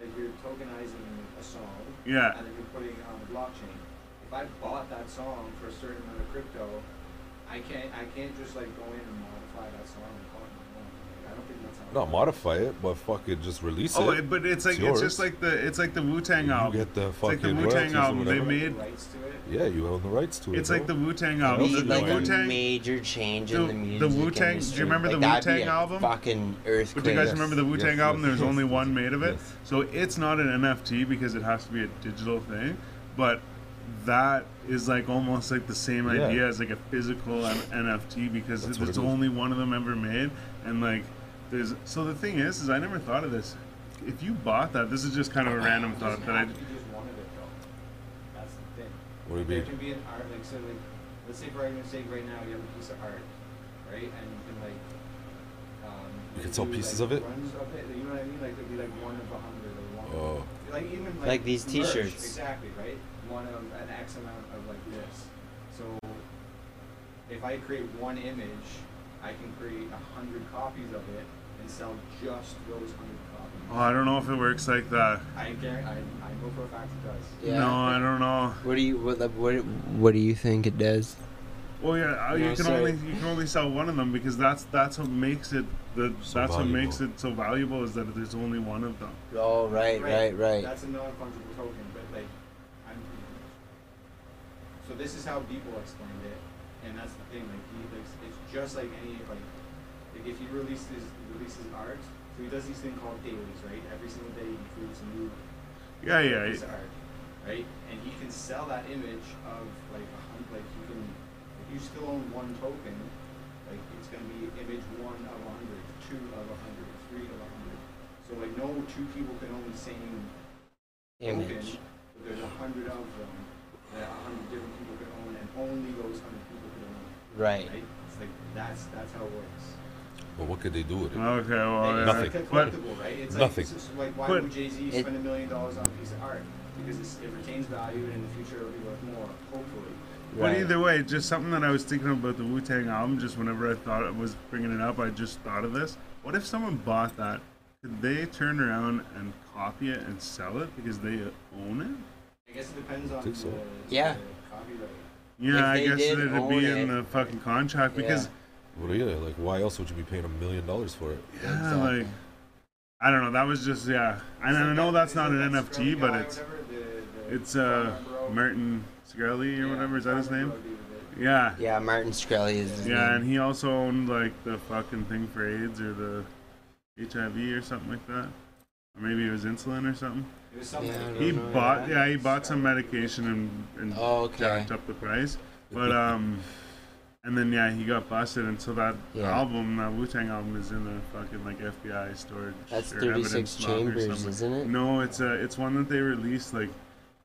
like you're tokenizing a song, yeah. and then you're putting it on the blockchain. If I bought that song for a certain amount of crypto, I can't I can't just like go in and modify that song and call it my own. Like, I don't think that's how. it Not works. modify it, but fucking just release Oh, it. it, but it's like It's it's, just like the it's like the Wu Tang album. you album. get the It's like the fucking Wu Tang album. They made The rights to it. Yeah, you own the rights to it. it's like the bro. Wu Tang album. be The, like are Wu a Tang. major change the- in the music. the Wu-Tang- do you remember the like, that'd Wu-Tang album? Fucking earthquake. But do you guys remember the Wu Tang Yes, album? yes, There's yes, only yes, one made of it, yes. so it's not an NFT because it has to be a digital thing. But that is like almost like the same Yeah. idea as like a physical N- NFT because That's what there's it is. only one of them ever made, and like there's. So the thing is, is I never thought of this. If you bought that, this is just kind of a random It thought that I. have to be just one of it though. That's the thing. What do you There mean? can be an art like so like let's say for argument's sake right now you have a piece of art, right? And you can like um You can sell pieces like, of it? Runs of it. You know what I mean? Like it'd be like one of a hundred or one Oh. like even like, Like these merch, t-shirts. Exactly, right? One of an X amount of like this. So if I create one image, I can create a hundred copies of it and sell just those hundred copies. Oh, I don't know if it works like that. I guarantee, I, I know for a fact it does. Yeah. No, I don't know. What do you what what what do you think it does? Well, yeah, uh, No, you can sorry. only you can only sell one of them because that's that's what makes it the So that's what makes valuable. it so valuable is that there's only one of them. Oh right right right. That's a non-fungible token, but like, I'm. So this is how people explained it, and that's the thing. Like, he like it's just like any like, like if he releases releases art, so he does these thing called dailies, right? Every single day he creates a new Yeah, yeah. piece of art, right? And he can sell that image of like a hundred. Like you can, if you still own one token, like it's gonna be image one of a hundred, two of a hundred, three of a hundred. So like no two people can own the same Image. token, but there's a hundred of them that a hundred different people can own, and only those hundred people can own. it, Right. Right? It's that's that's how it works. But what could they do with it? Okay, well, yeah. it's Nothing. like a But collectible, right? It's Nothing. Like, it's just like why But- would Jay Z spend a million dollars on a piece of art? Because it's, it retains value, and in the future it'll be worth more, hopefully. But Right. either way, just something that I was thinking about the Wu Tang album. Just whenever I thought I was bringing it up, I just thought of this. What if someone bought that? Could they turn around and copy it and sell it because they own it? I guess it depends on Think so. the, Yeah. the copyright. Yeah, If I guess it'd be it- in the fucking contract because Yeah. Well, yeah, like why else would you be paying a million dollars for it? yeah, Exactly. like I don't know. That was just yeah. And It's I know that- that's not an that NFT, Skrillex but it's whatever, the- the it's uh pharma bro? Martin Shkreli or Yeah, whatever. Is that his name? bro dude with it. Yeah. Yeah, Martin Shkreli is his Yeah, and he also owned like the fucking thing for AIDS or the HIV or something like that. Or maybe it was insulin or something. It was something Yeah, I like don't He know, bought yeah. yeah, he bought some medication and, and Oh, okay. jacked up the price. But um and then yeah, he got busted and so that Yeah. album, that Wu Tang album is in the fucking like FBI storage That's 36 evidence locker chambers, isn't it? No, it's a it's one that they released like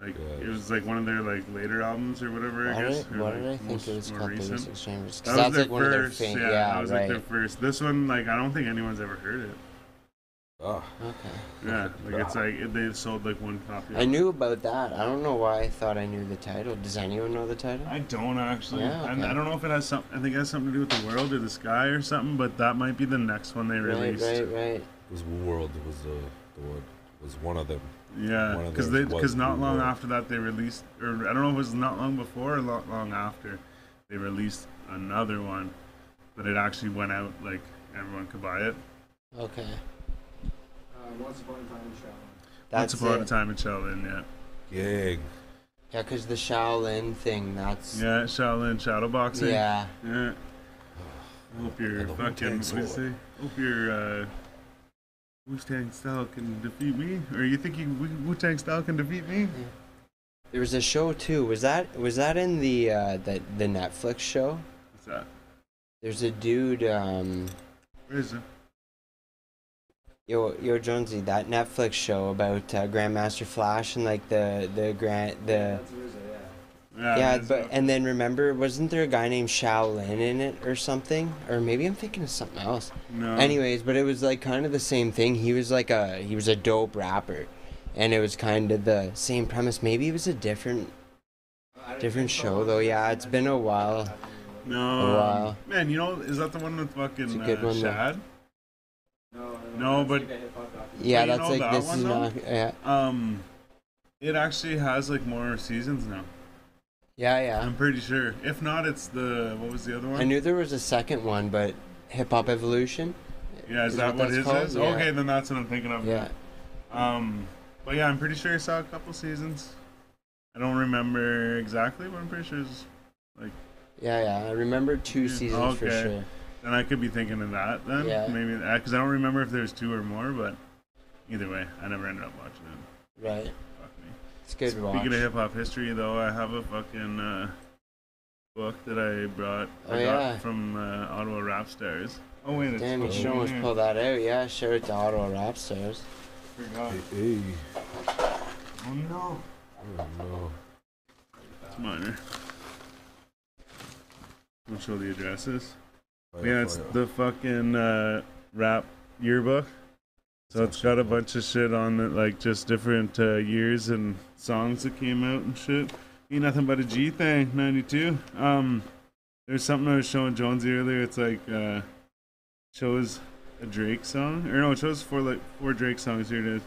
like Yeah. it was like one of their like later albums or whatever. I guess. did, or, why like, did I think most it was called recent. 36 Chambers? That was their like one of their first, fam- yeah, yeah, that was right. like their first. This one, like, I don't think anyone's ever heard it. Ah, Okay. Yeah, like it's like it- they sold like one copy. I knew about that. I don't know why I thought I knew the title. Does anyone know the title? I don't actually. Yeah, I, okay. I don't know if it has some. I think it has something to do with the world or the sky or something. But that might be the next one they released. right, right. it was World was the the one was one of them. Yeah, because they because not long World. after that they released, or I don't know if it was not long before or not long after, they released another one, but it actually went out like everyone could buy it. Okay. Once Upon a Time in Shaolin. That's Once upon a time in Shaolin, yeah. Gang. Yeah, because the Shaolin thing, that's. Yeah, Shaolin shadow boxing. Yeah. Yeah. Hope your And the fucking Wu-Tang what do you say? Hope your uh, Wu Tang style can defeat me, or you think you Wu Tang style can defeat me? There was a show too. Was that was that in the uh, the the Netflix show? What's that? There's a dude. Um, Where is it? Yo yo Jonesy, that Netflix show about uh, Grandmaster Flash and like the the grand the. That's yeah. Yeah, but up. and then remember, wasn't there a guy named Shaolin in it or something? Or maybe I'm thinking of something else. no. Anyways, but it was like kind of the same thing. He was like a he was a dope rapper, and it was kind of the same premise. Maybe it was a different. Different show, so. though. Yeah, it's been a while. no. a while. Man, you know, is that the one with It's a fucking good uh, one. Shad? No, No, but- hip-hop. Yeah, that's like that this one, is though? not. Yeah, Um, it actually has like more seasons now. yeah, yeah. I'm pretty sure. If not, it's the what was the other one? I knew there was a second one, but Hip Hop Evolution. Yeah, is, is that what what his called? is? Yeah. Okay, then that's what I'm thinking of. Yeah, Um, but yeah, I'm pretty sure I saw a couple seasons. I don't remember exactly, but I'm pretty sure it's like. yeah, yeah. I remember two Yeah, seasons for sure. Then I could be thinking of that then. Yeah. Maybe because I don't remember if there's two or more, but either way, I never ended up watching it. Right, Fuck me. it's good to Speaking watch. of hip hop history, though, I have a fucking uh, book that I brought. Oh, I got yeah. from uh, Ottawa Rap Stars. Oh wait, it's Damn, you should almost here. pull that out. Yeah, show it to Ottawa Rap Stars. Forgot. Hey, hey. Oh no, Oh, no. it's minor. I'll show the addresses. Yeah, it's the fucking uh, rap yearbook. So it's got a bunch of shit on it, like just different uh, years and songs that came out and shit. Ain't nothing but a G thing, 92. Um, there's something I was showing Jonesy earlier. It's like, uh, shows a Drake song. Or no, it shows four, like, four Drake songs. Here it is.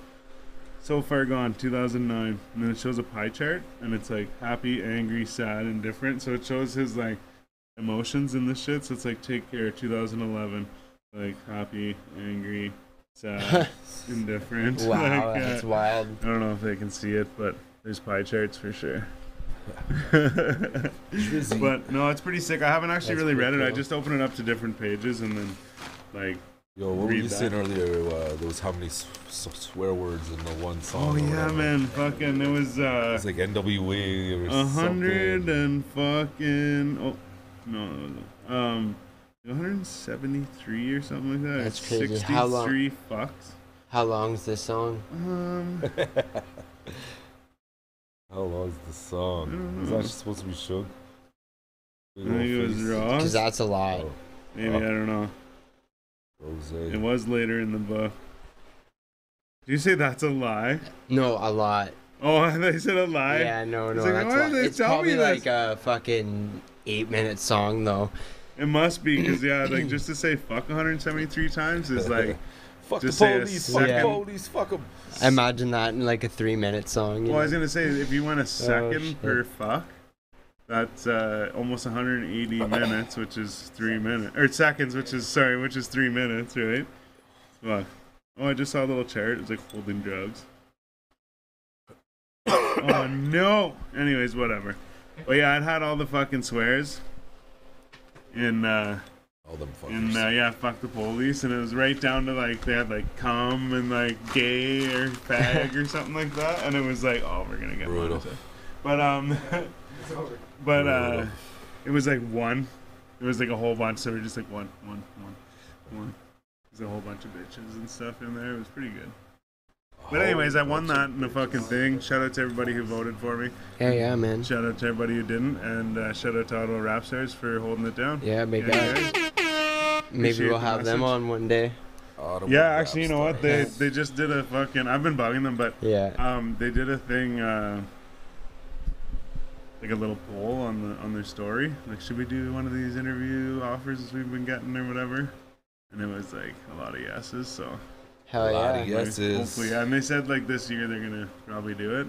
So Far Gone, 2009. And then it shows a pie chart, and it's like happy, angry, sad, and different. So it shows his, like, emotions in the shit. So it's like Take Care, 2011. Like happy, angry, sad, indifferent. Wow, Like, uh, that's wild. I don't know if they can see it, but there's pie charts for sure. But no, it's pretty sick. I haven't actually That's really read it. I just open it up to different pages and then, like, Yo, what were read you that. saying earlier? Uh, there was how many s- s- swear words in the one song? oh yeah, man, fucking, it was uh, It's like NWA or a hundred something. and fucking oh no, no, no. um, 173 or something like that. That's crazy. How long- 63 fucks. How long's this song? Um, How long is the song? I don't Is know. that supposed to be shook? I think it was raw. Because that's a lot. Oh, Maybe I don't know. Rose. It was later in the book. Did you say that's a lie? No, a lot. Oh, they said a lie. Yeah, no, no, like, that's why a did lot. It's probably like a fucking eight minute song though. It must be because yeah, like just to say fuck 173 times is like, Fuck Just the police, fuck second. the police, fuck them. Imagine that in like a three minute song. you well, I was gonna say if you went a second shit. per fuck, that's uh, almost 180 minutes, which is three minutes, or seconds, which is sorry, which is three minutes, right? Fuck. Oh, I just saw a little chart. It's like holding drugs. oh no. Anyways, whatever. But yeah, I'd had all the fucking swears. In uh, All them fuckers. And uh, yeah, fuck the police, and it was right down to like they had like cum and like gay or fag or something like that, and it was like, oh, we're gonna get Brutal. monetized. But um, but uh, Brutal. it was like one. It was like a whole bunch, so we're just like one, one, one, one. There's a whole bunch of bitches and stuff in there. It was pretty good. But anyways, I won that in the fucking thing. Shout out to everybody who voted for me. Yeah, yeah, man. Shout out to everybody who didn't, and uh, shout out to Ottawa Rap Stars for holding it down. Yeah, big Yeah, guy. Maybe Appreciate we'll the have them on one day. Autumn Yeah, rap actually, you know what? They they just did a fucking. I've been bugging them, but Yeah. um, they did a thing, uh, like a little poll on the on their story. Like, should we do one of these interview offers we've been getting or whatever? And it was like a lot of yeses. So Hell A lot yeah. of yes. Yeses. hopefully, yeah. And they said like this year they're gonna probably do it.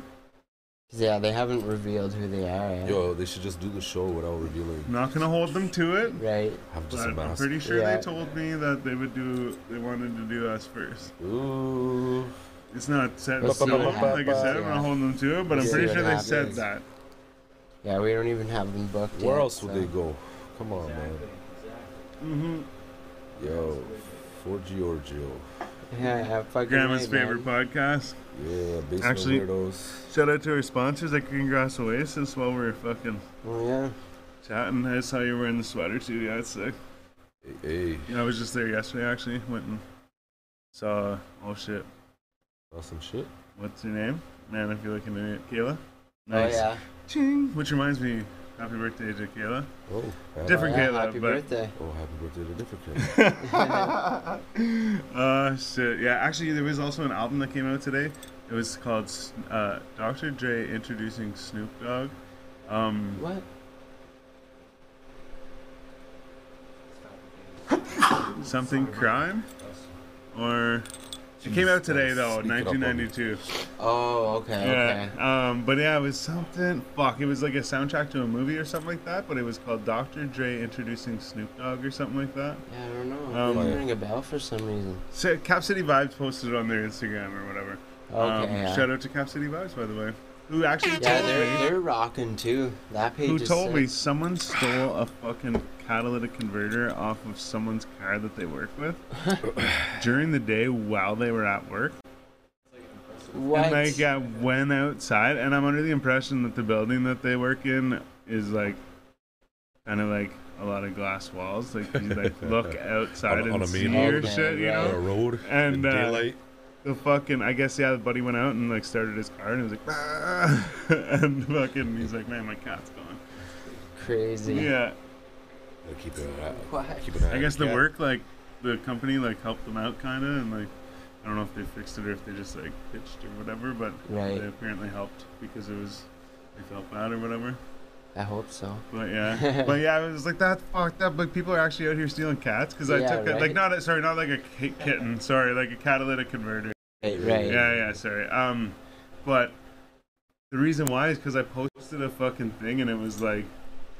yeah, they haven't revealed who they are. Yo, they should just do the show without revealing. Not gonna hold them to it. Right. Have just a But I'm pretty sure Yeah. they told me that they would do. They wanted to do us first. Ooh. It's not set in We'll see stone, what like I happens, said. I'm not holding them to it, but We'll I'm pretty sure they said that. Yeah, we don't even have them booked Where yet, else would so- they go? Come on, man. Mm-hmm. Yo, for Giorgio. Yeah, yeah, fucking Grandma's right, favorite man. podcast. Yeah, basement Actually- weirdos. Shout out to our sponsors at Green Grass Oasis while we're fucking Oh yeah. chatting. I saw you wearing the sweater too. Yeah, it's sick. Hey, hey, Yeah, I was just there yesterday actually. Went and saw. Oh shit. saw some shit. What's your name? Man, if you're looking at it, Kayla. Oh yeah. Ching. Which reminds me, happy birthday to Kayla. Oh, happy, Different yeah, Kayla, Happy but- birthday. Oh, happy birthday to different kid. uh, shit. Yeah, actually, there was also an album that came out today. It was called uh, Dr. Dre Introducing Snoop Dogg. Um, What? something crime? Or. It came out today, though, Sneak it up on me. 1992. Oh, okay, Yeah. okay. Um, but yeah, it was something. Fuck, it was like a soundtrack to a movie or something like that. But it was called Dr. Dre Introducing Snoop Dogg or something like that. Yeah, I don't know. Um, it didn't ring a bell for some reason. So Cap City Vibes posted it on their Instagram or whatever. Okay, um, yeah. Shout out to Cap City Vibes, by the way. Who actually Yeah, told they're me? they're rocking too. That page Who told sick. me someone stole a fucking catalytic converter off of someone's car that they work with during the day while they were at work? What? And like, yeah, went outside, and I'm under the impression that the building that they work in is like kind of like a lot of glass walls. Like you like look outside On- and on a see your road? shit, you Okay, On a know. road. And, in uh, daylight. The fucking, I guess yeah, the buddy went out and like started his car, and he was like, "Ah," and fucking, he's like, man, my cat's gone. Crazy. Yeah, Gotta keep an eye. What? Keep an eye. I guess the cat. work like the company like helped them out kind of, and like I don't know if they fixed it or if they just like pitched or whatever, but Right. they apparently helped because it was they felt bad or whatever. I hope so. But yeah, but yeah, it was like that fucked up. Like people are actually out here stealing cats because I Yeah, took it like not a, sorry, not like a kitten, sorry, like a catalytic converter. Right, right. Yeah, yeah, sorry. Um, but the reason why is because I posted a fucking thing and it was like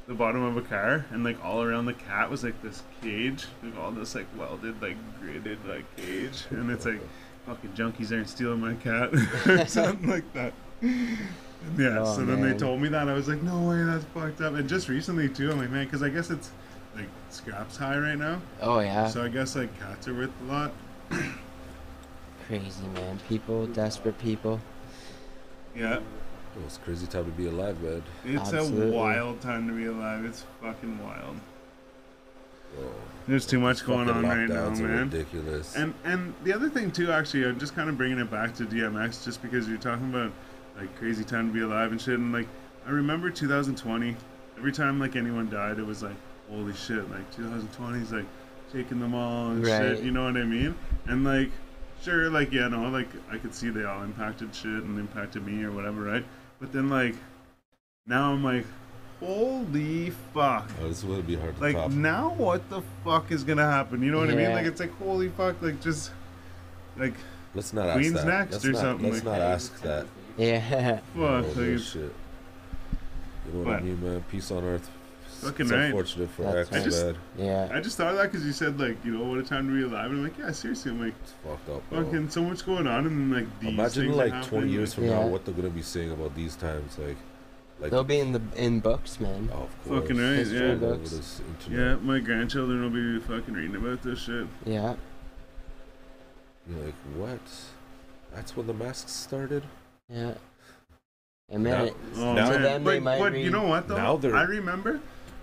the bottom of a car and like all around the cat was like this cage, like all this like welded, like gridded like cage, and it's like fucking junkies aren't stealing my cat or something like that. Yeah, Oh, so then they told me that I was like, no way, that's fucked up. And just recently too, I'm like, man, because I guess it's like scraps high right now, Oh yeah. so I guess like cats are worth a lot. Crazy man. People, desperate people. Yeah. It's a crazy time to be alive, man. It's Absolutely. a wild time to be alive. It's fucking wild. Yo, There's too much going on right now, lockdowns are man. Ridiculous. And and the other thing too, actually, I'm just kind of bringing it back to DMX, just because you're talking about like crazy time to be alive and shit. And like, I remember 2020. Every time like anyone died, it was like, holy shit! Like 2020 is like taking them all and Right. shit. You know what I mean? And like, sure, like yeah, no, like I could see they all impacted shit and impacted me or whatever, right? But then like, now I'm like, holy fuck! oh, this will be hard to like top. now what the fuck is gonna happen you know what i mean like it's like holy fuck like just like Let's not ask Queen's that. next let's or not, something Let's like not ask that. Yeah. fuck Oh, like, shit. You know what I mean, man? Peace on earth. Fucking it's right. unfortunate for That's X, right. I just- man. yeah. i just thought of that because you said like you know what a time to be alive and i'm like yeah seriously i'm like It's fucked up, bro. fucking so much going on and then like these Imagine things like 20 years from now, what they're gonna be saying about these times, like, like They'll be in the in books, man. oh, of course, Fucking right, History yeah. books. yeah my grandchildren will be fucking reading about this shit Yeah. You're like, what? That's when the masks started. Yeah. And man, Now- it- oh Now- to man them they but, might but read. you know what though Now i remember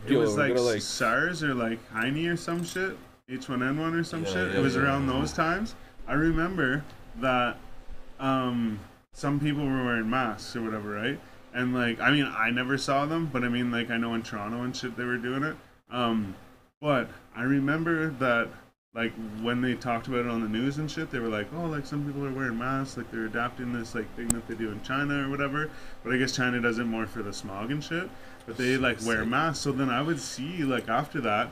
it was like, gonna, like- SARS or like Heine or some shit, H1N1 or some Yeah, shit. yeah, it was yeah. around those times. I remember that um, some people were wearing masks or whatever, right? And like, I mean, I never saw them, but I mean, like, I know in Toronto and shit they were doing it. Um, but I remember that, like, when they talked about it on the news and shit, they were like, oh, like, some people are wearing masks, like, they're adapting this, like, thing that they do in China or whatever. But I guess China does it more for the smog and shit. But they, like, wear Sick. masks. So then I would see, like, after that,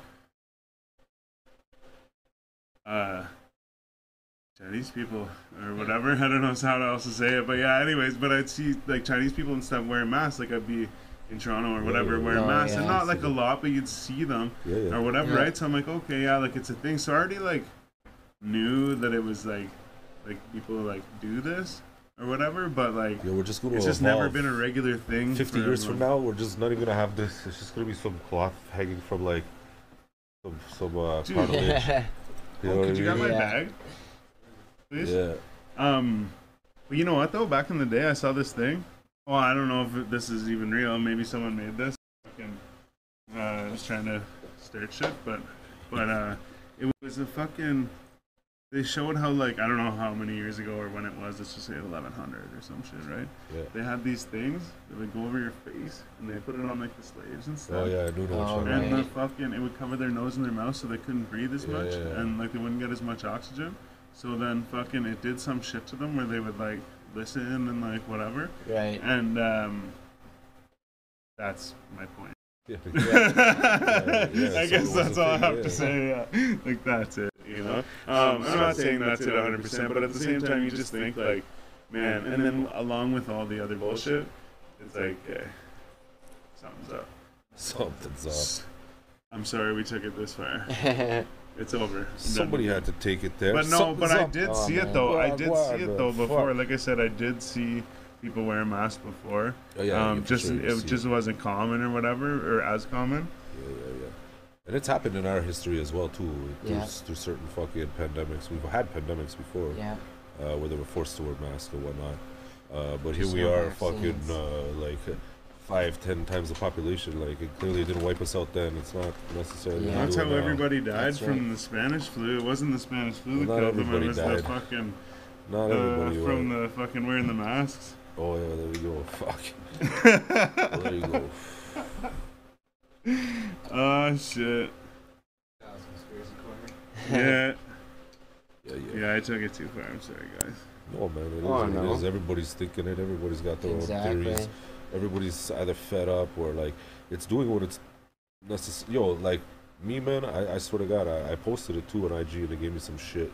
uh, Chinese people or whatever. I don't know how else to say it, but yeah. Anyways, but I'd see like Chinese people and stuff wearing masks. Like I'd be in Toronto or whatever yeah. wearing Oh, masks, and not like a lot, but you'd see them Yeah, yeah. or whatever, Yeah. right? So I'm like, okay, yeah, like it's a thing. So I already like knew that it was like like people like do this or whatever, but like Yeah, we're just gonna it's just evolve. never been a regular thing. 50 for years from now, we're just not even gonna have this. It's just gonna be some cloth hanging from like some some uh, Dude. cartilage. You know Oh, could I you got mean? my Yeah. bag? Please. Yeah. Um, but you know what though? Back in the day, I saw this thing. Well, I don't know if this is even real. Maybe someone made this. Fucking, uh, I was trying to start shit, but but uh, it was a fucking. They showed how like I don't know how many years ago or when it was. Let's just say 1100 or some shit, right? Yeah. They had these things that would go over your face, and they put it on like the slaves and stuff. Oh yeah, I do know. Oh, what you're And talking the fucking, it would cover their nose and their mouth so they couldn't breathe as Yeah, much, yeah, yeah. and like they wouldn't get as much oxygen. So then fucking, it did some shit to them where they would like listen and like whatever. Right. And um, that's my point. Yeah. I so guess that's a all I have yeah. to say. Yeah. Like that's it. You know. Um, I'm not saying that's it 100, percent but at the same time, you just think like, man. And then along with all the other bullshit, it's like, okay, something's up. Something's up. I'm sorry we took it this far. It's over. Somebody had to take it there. But no, Something's but I up. did Oh, see it man. though. I did what see it though before. fuck? Like I said, I did see people wearing masks before. Oh, yeah, um, yeah, just sure you it see just wasn't common or whatever or as common. Yeah, yeah, yeah. And it's happened in our history as well too. Through, Yeah. through certain fucking pandemics. We've had pandemics before. yeah. uh, where they were forced to wear masks and whatnot. Uh, but Just here we no are, vaccines. fucking uh, like five, ten times the population. Like it clearly didn't wipe us out then. It's not necessarily. Yeah. That's how now. everybody died That's from right. the Spanish flu. It wasn't the Spanish flu that Well, not killed them. It everybody was the died. fucking Not uh, everybody. you're from right. the fucking wearing the masks. Oh yeah, there you go. Fuck. there you go. Oh shit. That was conspiracy corner. Yeah. Yeah, yeah. Yeah, I took it too far. I'm sorry, guys. No man, it is Oh, what no. it is. Everybody's thinking it. Everybody's got their own theories. everybody's either fed up or like it's doing what it's necessary. Yo, like me, man, I, I swear to God, I, I posted it too on IG and they gave me some shit.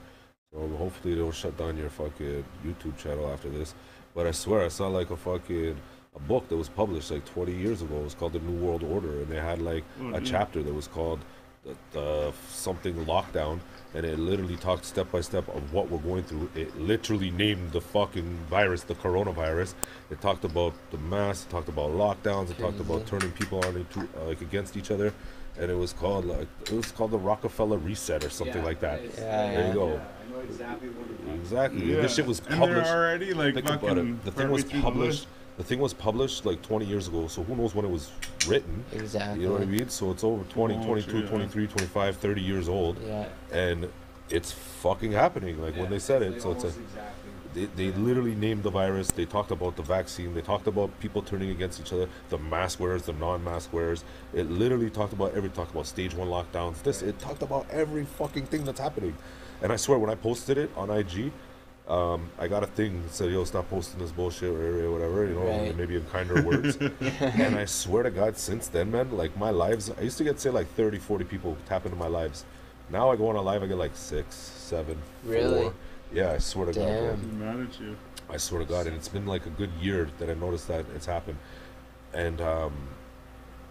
So hopefully they don't shut down your fucking YouTube channel after this. But I swear I saw like a fucking a book that was published like 20 years ago. It was called The New World Order, and they had like Oh, a chapter that was called the, the something lockdown, and it literally talked step by step of what we're going through. It literally named the fucking virus the coronavirus. It talked about the mask. It talked about lockdowns. It talked about turning people on into uh, like against each other, and it was called like it was called the Rockefeller Reset or something Yeah, like that. Yeah, There you go. Yeah, I know exactly what you're Exactly. Yeah. This shit was published. they're already like Think fucking about it. The thing was through the published. list. The thing was published like 20 years ago, so who knows when it was written? Exactly. You know what I mean? So it's over 20, Oh, 22, true, yeah. 23, 25, 30 years old, Yeah. and it's fucking happening. Like when they said they it, so it's like almost exactly. they, they literally named the virus. They talked about the vaccine. They talked about people turning against each other. The mask wearers, the non-mask wearers. It literally talked about every talked about stage one lockdowns. This it talked about every fucking thing that's happening. And I swear, when I posted it on IG, um, I got a thing that said, "Yo, stop posting this bullshit or whatever." You know, Right. maybe in kinder words. and I swear to God, since then, man, like my lives, I used to get say like 30, 40 people tap into my lives. Now I go on a live, I get like six, seven, Really? four. Yeah, I swear to God. Damn. I'm mad at you. I swear to God, and it's been like a good year that I noticed that it's happened. And um,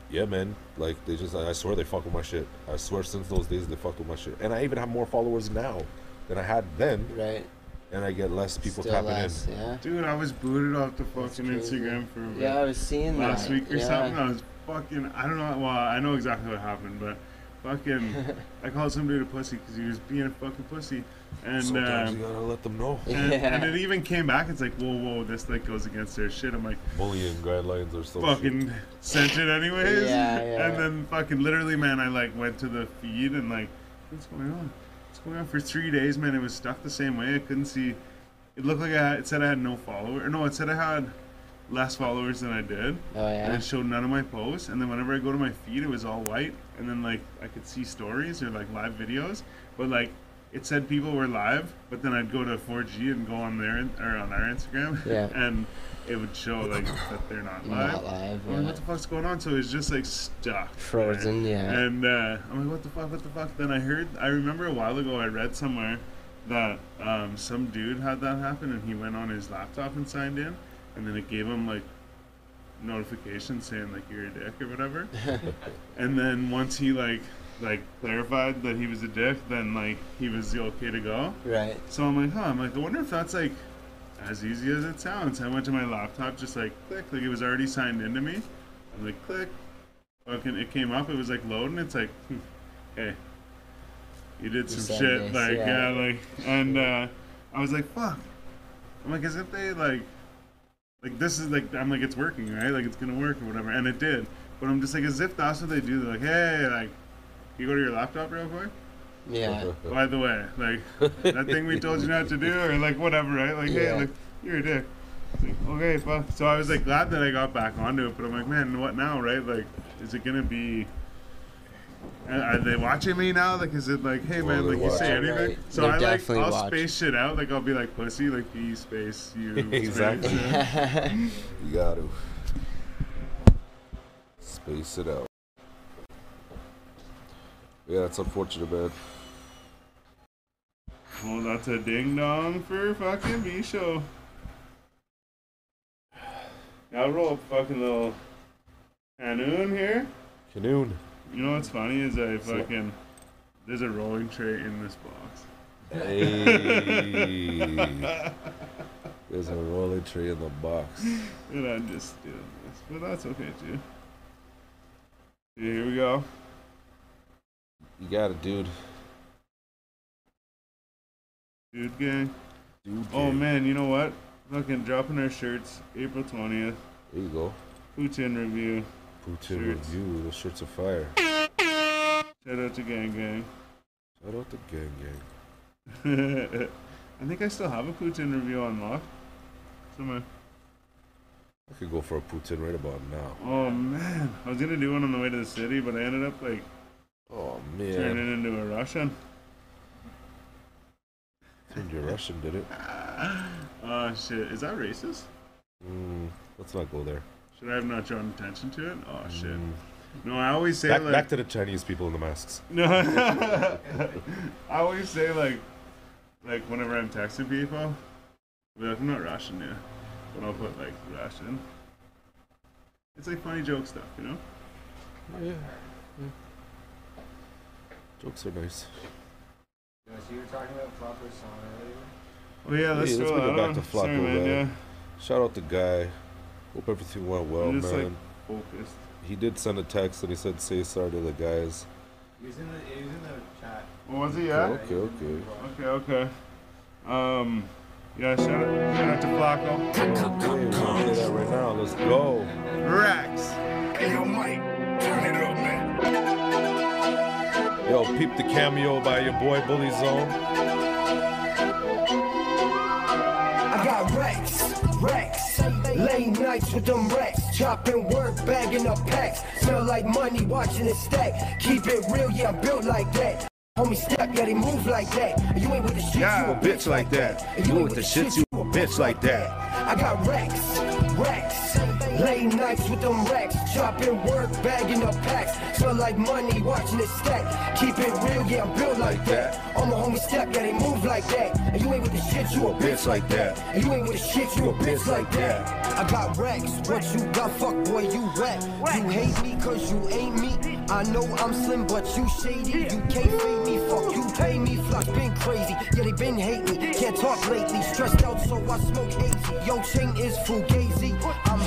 yeah, man, like they just, I swear they fuck with my shit. I swear since those days they fucked with my shit. And I even have more followers now than I had then, Right. And I get less people Still tapping less, in. Yeah. Dude, I was booted off the fucking. Instagram for Yeah, I was seeing last that. week or yeah. something. I was fucking. I don't know. Well, I know exactly what happened, but fucking. I called somebody a pussy because he was being a fucking pussy, and Sometimes um, you gotta let them know. and, Yeah. and it even came back. It's like, whoa, whoa, this like goes against their shit. I'm like, Bullying guidelines or something. fucking sent it anyways. Yeah, yeah. And then fucking literally, man, I like went to the feed and like, what's going on? Going on? For three days, man, it was stuck the same way. I couldn't see. It looked like I had, it said I had no follower. Or no, it said I had less followers than I did. Oh And yeah. it showed none of my posts. And then whenever I go to my feed, it was all white. And then like I could see stories or like live videos, but like it said people were live. But then I'd go to 4G and go on their or on our Instagram, Yeah. and it would show like that they're not live. Not live. I'm like, what the fuck's going on? So it was just like stuck. Frozen. Yeah. And uh, I'm like, what the fuck, what the fuck? Then I heard, I remember a while ago I read somewhere that um, some dude had that happen, and he went on his laptop and signed in, and then it gave him like notification saying like you're a dick or whatever. and then once he like like clarified that he was a dick, then like he was okay to go. Right. So I'm like, huh? I'm like, I wonder if that's like as easy as it sounds. I went to my laptop, just like click, like it was already signed into me. I'm like, click, fucking, it came up. It was like loading. It's like, hmm, hey, you did You some shit, this, like yeah. yeah. like, and uh, I was like, fuck. I'm like, as if they like, like this is like, I'm like, it's working, right? Like it's gonna work or whatever, and it did. But I'm just like, as if that's what they do. They're like, hey, like, you go to your laptop real quick. Yeah. By the way, like that thing we told you not to do, or like whatever, right? Like, hey, Yeah. like you're a dick. Like, okay, fuck. So I was like glad that I got back onto it, but I'm like, man, what now, right? Like, is it gonna be? Are they watching me now? Like, is it like, hey man, they're like you say anything? Right. So They're I like, I'll watching. space shit out. Like, I'll be like pussy, like P space you. Exactly. uh, You got to space it out. Yeah, it's unfortunate, man. Well, that's a ding dong for fucking B show. I'll roll a fucking little canoon here. Canoon. You know what's funny is I fucking there's a rolling tray in this box. Hey. There's a rolling tray in the box. And I'm just doing this. But that's okay too. Here we go. You got it, dude. Dude gang. Dude. Oh gang. man, you know what? Fucking dropping our shirts April twentieth. There you go. Putin review. Putin Shirts. review. The shirts are fire. Shout out to Gang Gang. Shout out to Gang Gang. I think I still have a Putin review on lock. Somewhere. I could go for a Putin right about now. Oh man, I was gonna do one on the way to the city, but I ended up like Oh man, turning into a Russian. You Russian, did it? Oh shit, is that racist? Mm, let's not go there. Should I have not drawn attention to it? Oh shit. Mm. No, I always say Back, like back to the Chinese people in the masks. no. I always say like like whenever I'm texting people, I'll like I'm not Russian yeah, but I'll put like Russian. It's like funny joke stuff, you know. Yeah. Jokes are nice. Yeah, so you were talking about Flopper's song earlier. Oh yeah, let's Hey, let's throw bring it that back to Flacco, Sorry, man. man. Yeah, Shout out the guy. Hope everything went well, I'm like, man. focused. he did send a text and he said say sorry to the guys. He was in the he was in the chat. What was he? Yeah. Okay, okay. Okay, okay. Um, yeah, shout out, shout out to Flacco. Okay, we're gonna play that right now. Let's go. Racks. Hey, yo, Mike, turn it up, man. Yo, peep the cameo by your boy Bully Zone. I got racks, racks. Late nights with them racks. Chopping work, bagging up packs. Smell like money, watching it stack. Keep it real, yeah, I'm built like that. Homie step, yeah, they move like that. And You ain't with the shit, Yeah, you a bitch like that. And You ain't with the shit, you a bitch like that. I got racks, racks. Late nights with them racks, Chopping work, bagging up packs. Smell like money, watching it stack. Keep it real, yeah, I'm built like that. All my homies step, yeah, they move like that. And you ain't with the shit, you a bitch like that. And you ain't with the shit, you a bitch like that. I got racks, what you got, fuck boy, you wet. You hate me cause you ain't me. I know I'm slim, but you shady. You can't fade me, fuck you pay me. Flock been crazy, yeah, they been hate me. Can't talk lately, stressed out, so I smoke hazy. Yo, chain is fugazi. I'm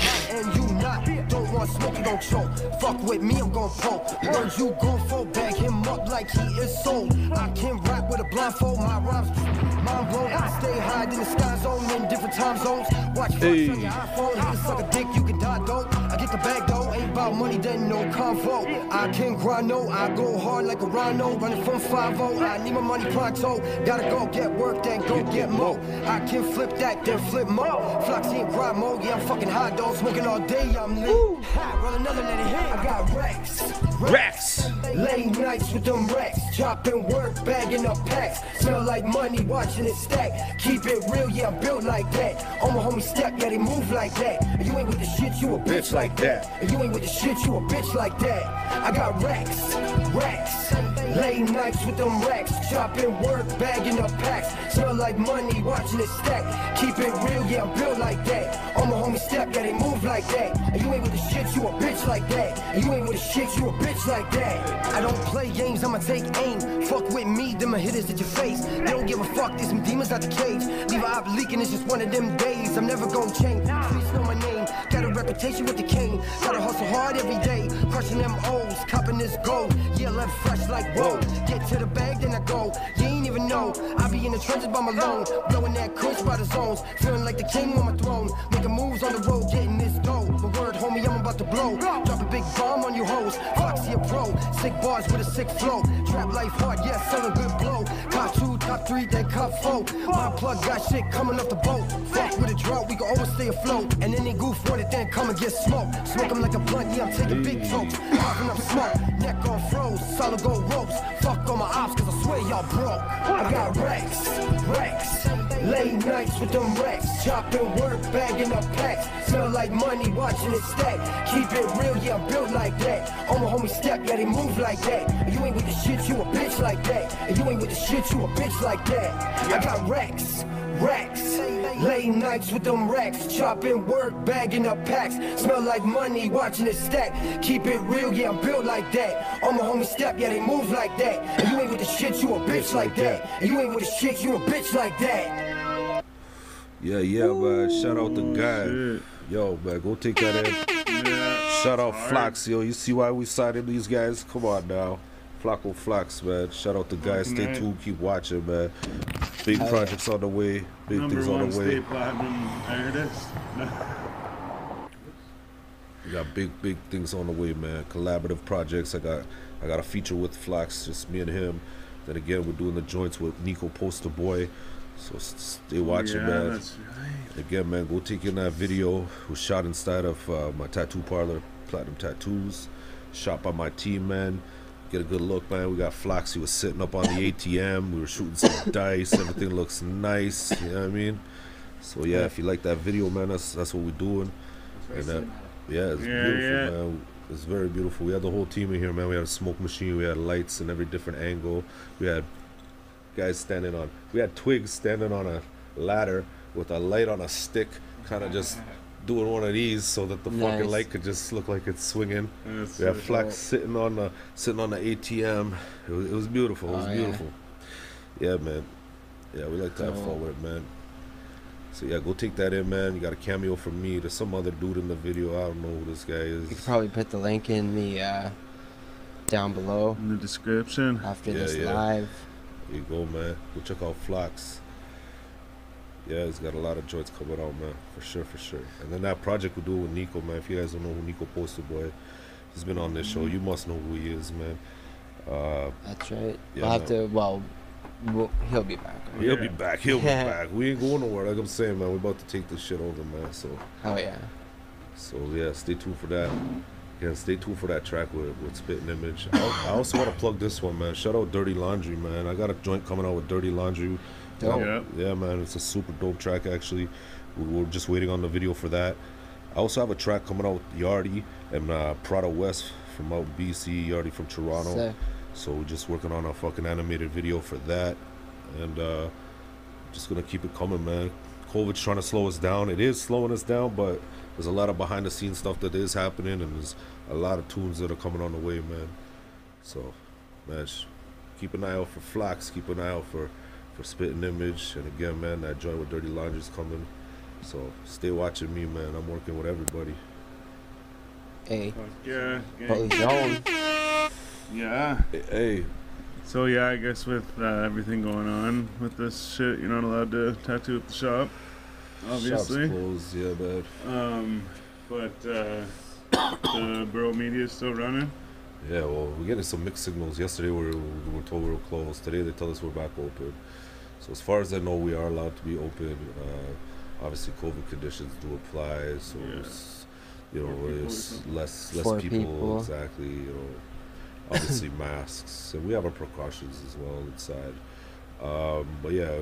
smoke, gon' choke. Fuck with me, I'm gon' poke. Words you gon' for, bag him up like he is sold. I can rap with a blindfold, my rhymes mind blown. I stay high in the sky zone in different time zones. Watch flex on your iPhone, hit a suck a dick, you can die dope. I get the bag though, ain't about money, then no convo. I can grind, no, I go hard like a rhino, running from 5 I need my money pronto, gotta go get work, then go get mo. I can flip that, then flip mo. Floxy and grind mo, yeah, I'm fucking hot dog, smoking all day, I'm lit. Ha, roll another, let it hit. I got Rex. Rex. Late nights with them racks, chopping work, bagging up packs. Smell like money, watching it stack. Keep it real, yeah, I'm built like that. All my homies step, yeah, they move like that. And you ain't with the shit, you a bitch like that. And you ain't with the shit, you a bitch like that. I got racks, Rex. Late nights with them racks, chopping work, bagging up packs. Smell like money, watching it stack. Keep it real, yeah, I'm built like that. All my homies step, yeah, they move like that. And you ain't with the shit, you a bitch like that. And you ain't with the shit, you a bitch like that. I don't play games, I'ma take aim. Fuck with me, them a hitters at your face. They don't give a fuck, there's some demons out the cage. Leave a op leaking, it's just one of them days. I'm never gonna change. Streets know my name, got a reputation with the king. Gotta hustle hard every day, crushing them O's, copping this gold. Yeah, left fresh like Get to the bag, then I go. You ain't even know. I be in the trenches by my loan, blowing that kush by the zones, feeling like the king on my throne. Making moves on the road, getting this dough. But word, homie, I'm about to blow. Drop a big bomb on you hoes. Foxy a pro, sick bars with a sick flow. Trap life hard, yeah, selling good blow. Cop two, top three, then cop four. My plug got shit coming off the boat. Fuck with a drought, we can always stay afloat. And any goof with it, then come and get smoked. Smoke 'em like a blunt, yeah, I'm taking big mm. tokes. Popping up smoke, neck on froze, solid gold ropes. Fuck all my ops, cause swear y'all broke. I got racks, racks. Late nights with them racks, chopping work, bagging up packs. Smell like money, watching it stack. Keep it real, yeah, I'm built like that. All my homies step, yeah, they move like that. And you ain't with the shit, you a bitch like that. And you ain't with the shit, you a bitch like that. I got racks, racks. Late nights with them racks, chopping work, bagging up packs. Smell like money, watching it stack. Keep it real, yeah, I'm built like that. All my homies step, yeah, they move like that. And you ain't with the shit, you a bitch like that. And you ain't with the shit, you a bitch like that. Yeah, yeah, man. Shout out the guy. shit. Yo, man, go take that in. Yeah. Shout out Hard. Flax, yo. You see why we cited these guys? Come on now. Flacco Flax, man. Shout out the guys. Stay tuned. Keep watching, man. Big Hell projects on the way. Big Number things on the way. state platinum artist. We got big, big things on the way, man. Collaborative projects. I got, I got a feature with Flax, just me and him. Then again, we're doing the joints with Nico Poster Boy. So stay watching, yeah, man. that's right. Again, man, go take in that video. It was shot inside of uh, my tattoo parlor, Platinum Tattoos. Shot by my team, man. Get a good look, man. We got Flax. He was sitting up on the ATM. We were shooting some dice. Everything looks nice. You know what I mean? So yeah, if you like that video, man, that's that's what we're doing. And uh, yeah, it's Yeah, beautiful, yeah. man. It's very beautiful. We had the whole team in here, man. We had a smoke machine. We had lights in every different angle. We had guys standing on. We had twigs standing on a ladder with a light on a stick, kind of just doing one of these so that the Nice. fucking light could just look like it's swinging. That's We had sick. Flax sitting on the sitting on the ATM. It was, it was beautiful. It was Oh, beautiful. Yeah. man. Yeah, we like to have fun with it, man. So yeah, go take that in, man. You got a cameo from me. There's some other dude in the video. I don't know who this guy is. You could probably put the link in the uh, down below in the description. after Yeah, this yeah. live. There you go, man. Go check out Flax. Yeah, he's got a lot of joints coming out, man. For sure, for sure. And then that project we do with Nico, man. If you guys don't know who Nico Poster Boy, he's been on this show. You must know who he is, man. Uh, That's right. Yeah, we'll have man. to. Well, we'll he'll be back. right? he'll be back. He'll be back. We ain't going nowhere. Like I'm saying, man. We're about to take this shit over, man. So, Oh yeah. so yeah. Stay tuned for that. Yeah, stay tuned for that track with, with Spitting Image. I, I also want to plug this one, man. Shout out Dirty Laundry, man. I got a joint coming out with Dirty Laundry. Dope. Yeah. Yeah, man, it's a super dope track actually. We- We're just waiting on the video for that. I also have a track coming out with Yardi and uh, Prada West from out BC, Yardi from Toronto. Sick. So we're just working on a fucking animated video for that, and uh, just gonna keep it coming, man. COVID's trying to slow us down. It is slowing us down, but there's a lot of behind the scenes stuff that is happening, and there's a lot of tunes that are coming on the way, man. So, man, keep an eye out for Flax. Keep an eye out for for Spitting Image, and again, man, that joint with Dirty Laundry's coming. So stay watching me, man. I'm working with everybody. Hey, Fuck yeah. gang. Butler's zone. Yeah. Hey, hey, So yeah, I guess with uh, everything going on with this shit, you're not allowed to tattoo at the shop, obviously. shop's closed. Yeah, man. Um, but uh, the Borough Media is still running. Yeah, well, we're getting some mixed signals. Yesterday we were, we were told we were closed. Today they tell us we're back open. So as far as I know, we are allowed to be open. Uh, obviously, COVID conditions do apply, so Yeah. it's, you know Four it's less less people, people. exactly. You know, obviously masks, and we have our precautions as well inside. Um, but yeah,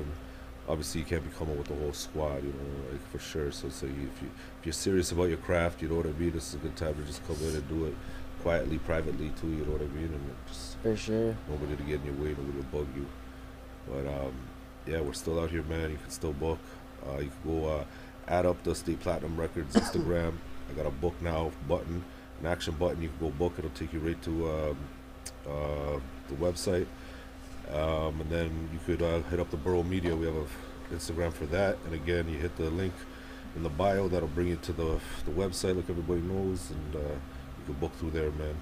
obviously you can't be coming with the whole squad, you know, like for sure. So, so you, if you if you're serious about your craft, you know what I mean. This is a good time to just come in and do it. quietly, privately too. You know what I mean? And just For sure. nobody to get in your way, nobody to bug you. But um, yeah, we're still out here, man. You can still book. Uh, you can go uh, add up the State Platinum Records Instagram. I got a book now button, an action button. You can go book. It'll take you right to um, uh, the website. Um, and then you could uh, hit up the Borough Media. We have a Instagram for that. And again, you hit the link in the bio. That'll bring you to the the website, like everybody knows, and uh, you can book through there, man.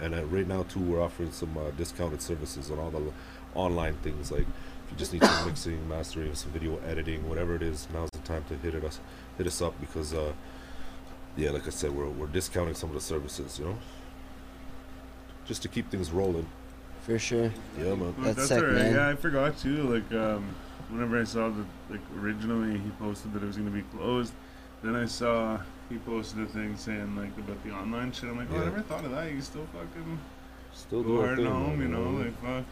And uh, right now too, we're offering some uh, discounted services on all the online things. Like if you just need some mixing, mastering, some video editing, whatever it is, now's the time to hit it us, hit us up because, uh, yeah, like I said, we're we're discounting some of the services, you know, just to keep things rolling. For sure. Yeah, man. Well, That's that's sick, alright. man. Yeah, I forgot too. Like, um, whenever I saw that, like originally he posted that it was gonna be closed, then I saw he posted a thing saying like about the online shit. I'm like, oh, I never thought of that. You still fucking Still go do hard thing, and home, you man, know? Like, fuck.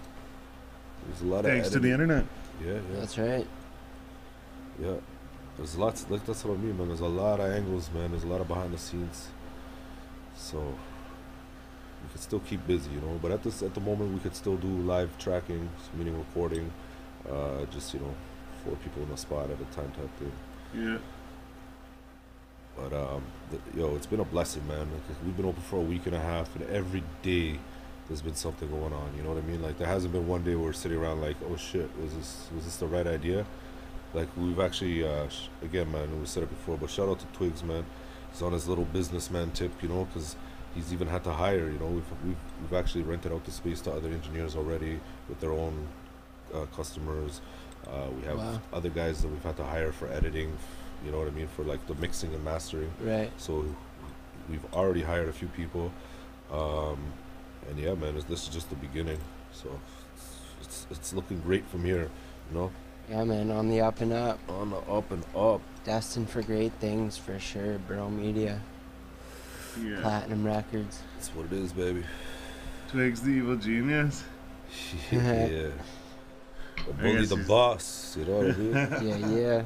There's a lot Thanks of to the internet. Yeah, yeah. That's right. Yeah, there's lots. Like that's what I mean, man. There's a lot of angles, man. There's a lot of behind the scenes. So we could still keep busy, you know. But at this, at the moment, we could still do live tracking, meaning recording. Uh, just you know, four people in a spot at a time type thing. Yeah. But um, the, yo, it's been a blessing, man. Like, we've been open for a week and a half, and every day there's been something going on. You know what I mean? Like there hasn't been one day where we're sitting around like, oh shit, was this was this the right idea? Like we've actually, uh, sh- again, man, we said it before, but shout out to Twigs, man. He's on his little businessman tip, you know, because he's even had to hire. You know, we've we've we've actually rented out the space to other engineers already with their own uh, customers. Uh, we have Wow. other guys that we've had to hire for editing. You know what I mean? For like the mixing and mastering. Right. So we've already hired a few people, um, and yeah, man, this- is just the beginning. So it's it's looking great from here, you know. Yeah, man. On the up and up. On the up and up. Destined for great things for sure. Bro Media. Yeah. Platinum Records. That's what it is, baby. Twigs the evil genius. yeah. The bully, the boss. You know what I mean? Yeah, yeah.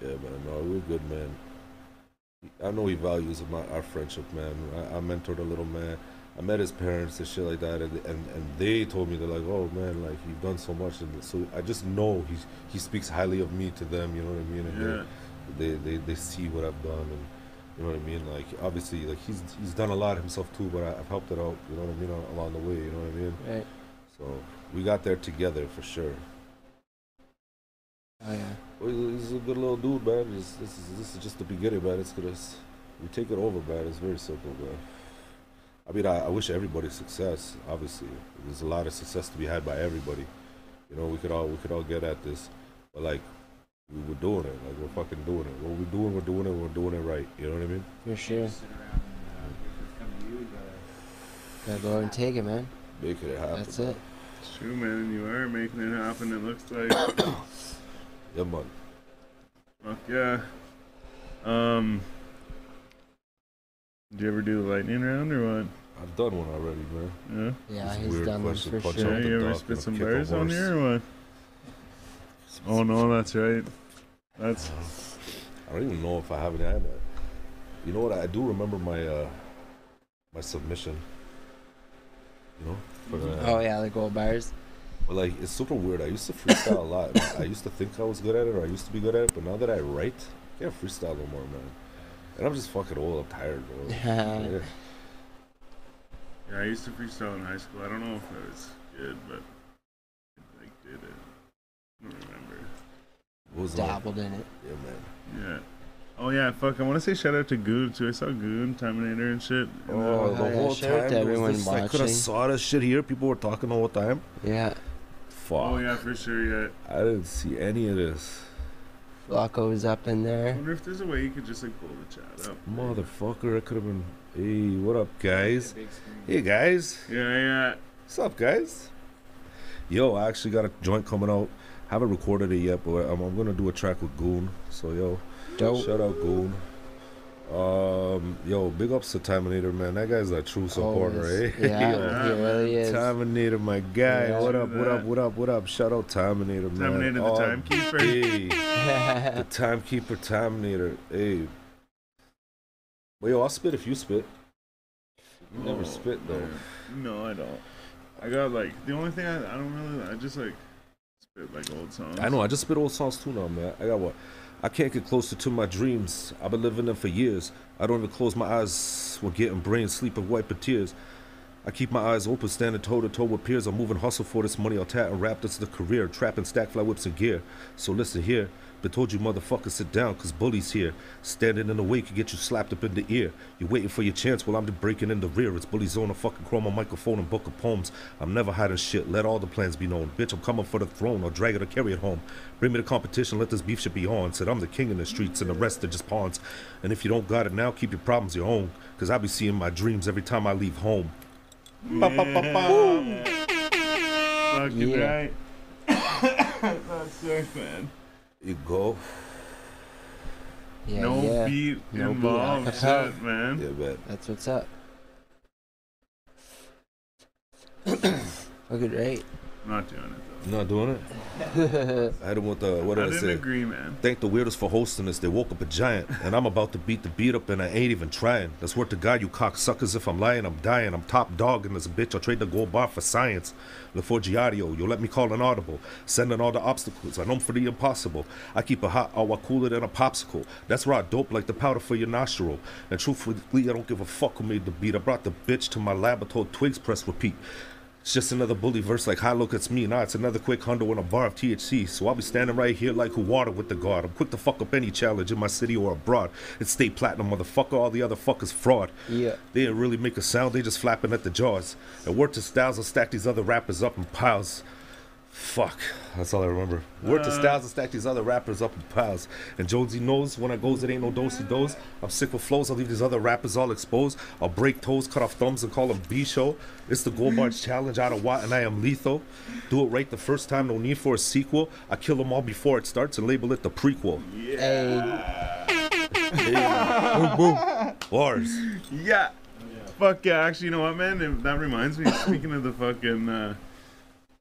Yeah, man. No, we're good, man. I know he values my, our friendship, man. I, I mentored a little man. I met his parents and shit like that, and, and and they told me they're like, oh man, like you've done so much, and so I just know he he speaks highly of me to them. You know what I mean? And Yeah. they, they they they see what I've done, and you know what I mean. Like obviously, like he's he's done a lot himself too, but I, I've helped it out. You know what I mean along the way. You know what I mean? Right. So we got there together for sure. Oh yeah. Well, he's he's a good little dude, man. This, this is this is just the beginning, man. It's gonna we take it over, man. It's very simple, man. I mean, I, I wish everybody success. Obviously, there's a lot of success to be had by everybody. You know, we could all we could all get at this, but like we were doing it, like we're fucking doing it. What we're doing, we're doing it. We're doing it right. You know what I mean? For sure. just sit around and uh, if it's coming to you, you gotta Gotta go and take it, man. Making it happen. That's man. it. It's true, man. You are making it happen. It looks like. Yeah, man. Fuck yeah. Um. Did you ever do the lightning round or what? I've done one already, man. Yeah. Yeah, It's a he's done them question, for sure. Yeah, the you ever spit some bars on here or what? Oh no, that's right. That's I don't even know if I have any. I. You know what? I do remember my uh my submission. You know, for the, Oh yeah, the gold bars. But like, it's super weird. I used to freestyle a lot. I used to think I was good at it, or I used to be good at it. But now that I write, I can't freestyle no more, man. And I'm just fucking old. I'm tired, bro. yeah. yeah. I used to freestyle in high school. I don't know if I was good, but I like did it. I don't remember. What was that? Dabbled in it. Yeah, man. Yeah. Oh yeah, fuck. I want to say shout out to Goon too. I saw Goon, Terminator, and shit. and, Oh, uh, the whole shout time to there everyone was this, I could have saw this shit here. People were talking the whole time. Yeah. Fuck. oh yeah, for sure. Yeah. I didn't see any of this. Flacco was up in I there. wonder if there's a way you could just like pull the chat up. Motherfucker, I could have been. Hey, what up, guys? Hey, guys. Yeah, yeah. What's up, guys? Yo, I actually got a joint coming out. Haven't recorded it yet, but I'm, I'm gonna do a track with Goon. So yo, Dope. shout out Goon. Um, yo, big ups to Terminator, man. That guy's a true supporter, Always. eh? Yeah, Yo, he really is. Terminator, my guy. Yeah. what up? What up? What up? What up? Shout out Terminator, man. Terminator the All timekeeper. day. the timekeeper, Terminator. Hey. Well, yo, I'll spit if you spit. You never Oh, spit though. No, I don't. I got like the only thing I, I don't really I just like spit like old songs. I know. I just spit old songs too now, man. I got what? I can't get closer to my dreams. I've been living them for years. I don't even close my eyes when getting brain sleep and wiping tears. I keep my eyes open, standing toe to toe with peers. I'm moving hustle for this money. I'll tat and rap. This is the career. Trapping stack fly whips and gear. So listen here. Been told you motherfuckers sit down, cause bullies here. Standing in the way can get you slapped up in the ear. You're waiting for your chance while I'm breaking in the rear. It's bullies on a fucking chroma microphone and book of poems. I'm never hiding shit. Let all the plans be known. Bitch, I'm coming for the throne. I'll drag it or carry it home. Bring me the competition. Let this beef shit be on. Said I'm the king in the streets and the rest are just pawns. And if you don't got it now, keep your problems your own. Cause I be seeing my dreams every time I leave home. Ba, ba, ba, ba. Fucking Yeah. right. That's sick, man. You go. Yeah, no yeah. beat No beat, involved, acapella. shit, man. Yeah, bet. That's what's up. Fucking right. I'm not doing it You not doing it? I had him with the, what. I did I didn't say? agree, man. Thank the weirdos for hosting us. They woke up a giant, and I'm about to beat the beat up, and I ain't even trying. That's worth to God, you cocksuckers. If I'm lying, I'm dying. I'm top dog in this bitch. I'll trade the gold bar for science. Look for Giardio. You'll let me call an audible. Sending all the obstacles. I know for the impossible. I keep a hot hour cooler than a popsicle. That's raw dope like the powder for your nostril. And truthfully, I don't give a fuck who made the beat. I brought the bitch to my lab. I told Twigs press repeat. It's just another bully verse like, hi, look, it's me. Nah, it's another quick hundo in a bar of THC. So I'll be standing right here like who water with the guard. I'm quick to fuck up any challenge in my city or abroad. It's state platinum, motherfucker. All the other fuckers fraud. Yeah. They didn't really make a sound, they just flapping at the jaws. And word to Styles, I'll stack these other rappers up in piles. Fuck, that's all I remember. Word to Styles, I'll stack these other rappers up in piles. And Jonesy knows when I goes, it ain't no dosey dose. I'm sick with flows, I'll leave these other rappers all exposed. I'll break toes, cut off thumbs, and call them B show. It's the Gold Barge Challenge out of Watt, and I am lethal. Do it right the first time, no need for a sequel. I kill them all before it starts and label it the prequel. Yeah. Hey, Bars. Yeah. Fuck yeah. Actually, you know what, man? That reminds me. Speaking of the fucking uh,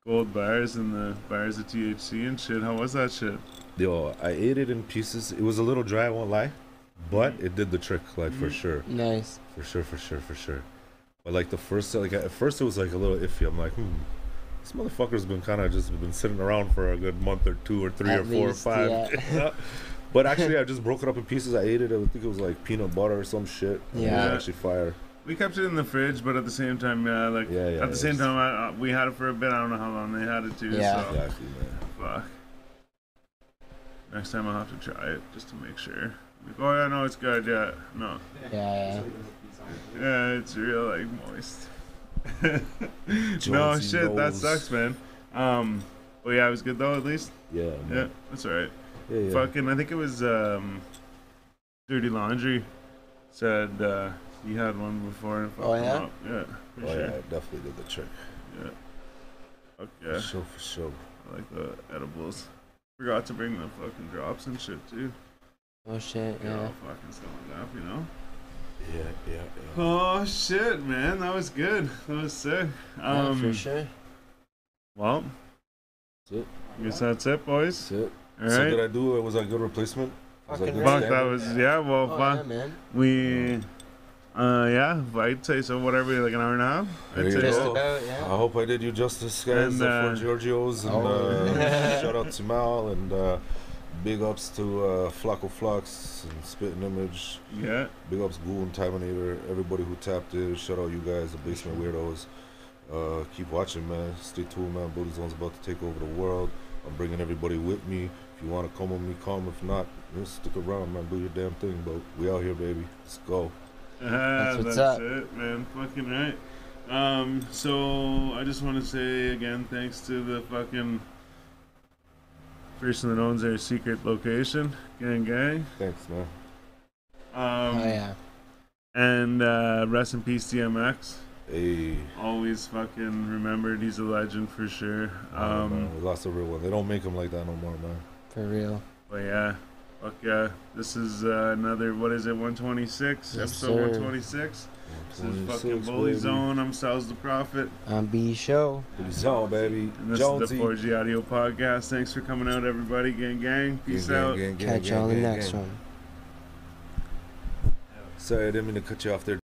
gold bars and the bars of THC and shit, how was that shit? Yo, I ate it in pieces. It was a little dry, I won't lie. But it did the trick, like for sure. nice. For sure, for sure, for sure. But like the first, like at first it was like a little iffy. I'm like, hmm, this motherfucker's been kind of just been sitting around for a good month or two or three At or four least, or five. yeah. but actually, I just broke it up in pieces. I ate it. I think it was like peanut butter or some shit. and It Yeah. was actually fire. We kept it in the fridge, but at the same time, yeah, like Yeah, yeah, at the same time, I, uh, we had it for a bit. I don't know how long they had it too. Yeah. So Exactly, man. fuck. Next time I'll have to try it just to make sure. Like, oh yeah, no, it's good. Yeah, no, Yeah, yeah. yeah, it's real like moist. no Jonesy shit, that sucks, man. Um, but yeah, it was good though. At least, Yeah, yeah, that's alright. yeah, yeah. Fucking, I think it was um, Dirty Laundry said uh, he had one before. And Oh, yeah? up. yeah, Oh sure. yeah, it definitely did the trick. Yeah. Fuck For yeah. sure, for sure. I like the edibles. Forgot to bring the fucking drops and shit too. Oh shit, Get all yeah. fucking stoned up, you know? Yeah, yeah, yeah. Oh shit, man, that was good. That was sick. yeah, Um, for sure. well, That's it. guess that's it, boys. That's it. All So did. I do? It was I a good replacement? Was I Fucking good Fuck, that was yeah. Well, Oh, fuck. yeah, man. we, uh, yeah. I'd say so. Whatever, like an hour and a half. I'd say so. about, I hope I did you justice, guys, And, uh, for Giorgio's. And Oh. uh, shout out to Mal and uh, big ups to uh, Flacco Flax and Spitting Image. Yeah. Big ups Ghoul and Terminator, everybody who tapped in. Shout out you guys, the Basement Weirdos. Uh, keep watching, man. Stay tuned, man. Bully Zone's about to take over the world. I'm bringing everybody with me. If you want to come with me, come. If not, just stick around, man. Do your damn thing, but we out here, baby. Let's go. Ah, what's that's up. it, man. Fucking right. Um, so I just want to say again, thanks to the fucking person that owns our secret location, gang gang. Thanks, man. Um, Oh yeah. and uh, rest in peace, DMX. Hey. Always fucking remembered. He's a legend for sure. Um, Um, we lost a real one. They don't make them like that no more, man. For real. but yeah, fuck yeah. This is uh, another. What is it? 126. Yes, episode sir. 126. This is fucking Bully baby. Zone. I'm Sal's the Prophet. On B show. Bully Zone, baby. And this Jonesy. is the 4G Audio Podcast. Thanks for coming out, everybody. Gang, gang. Peace Gang, gang, out. gang, gang, Catch gang, y'all in the next gang. one. Sorry, I didn't mean to cut you off there.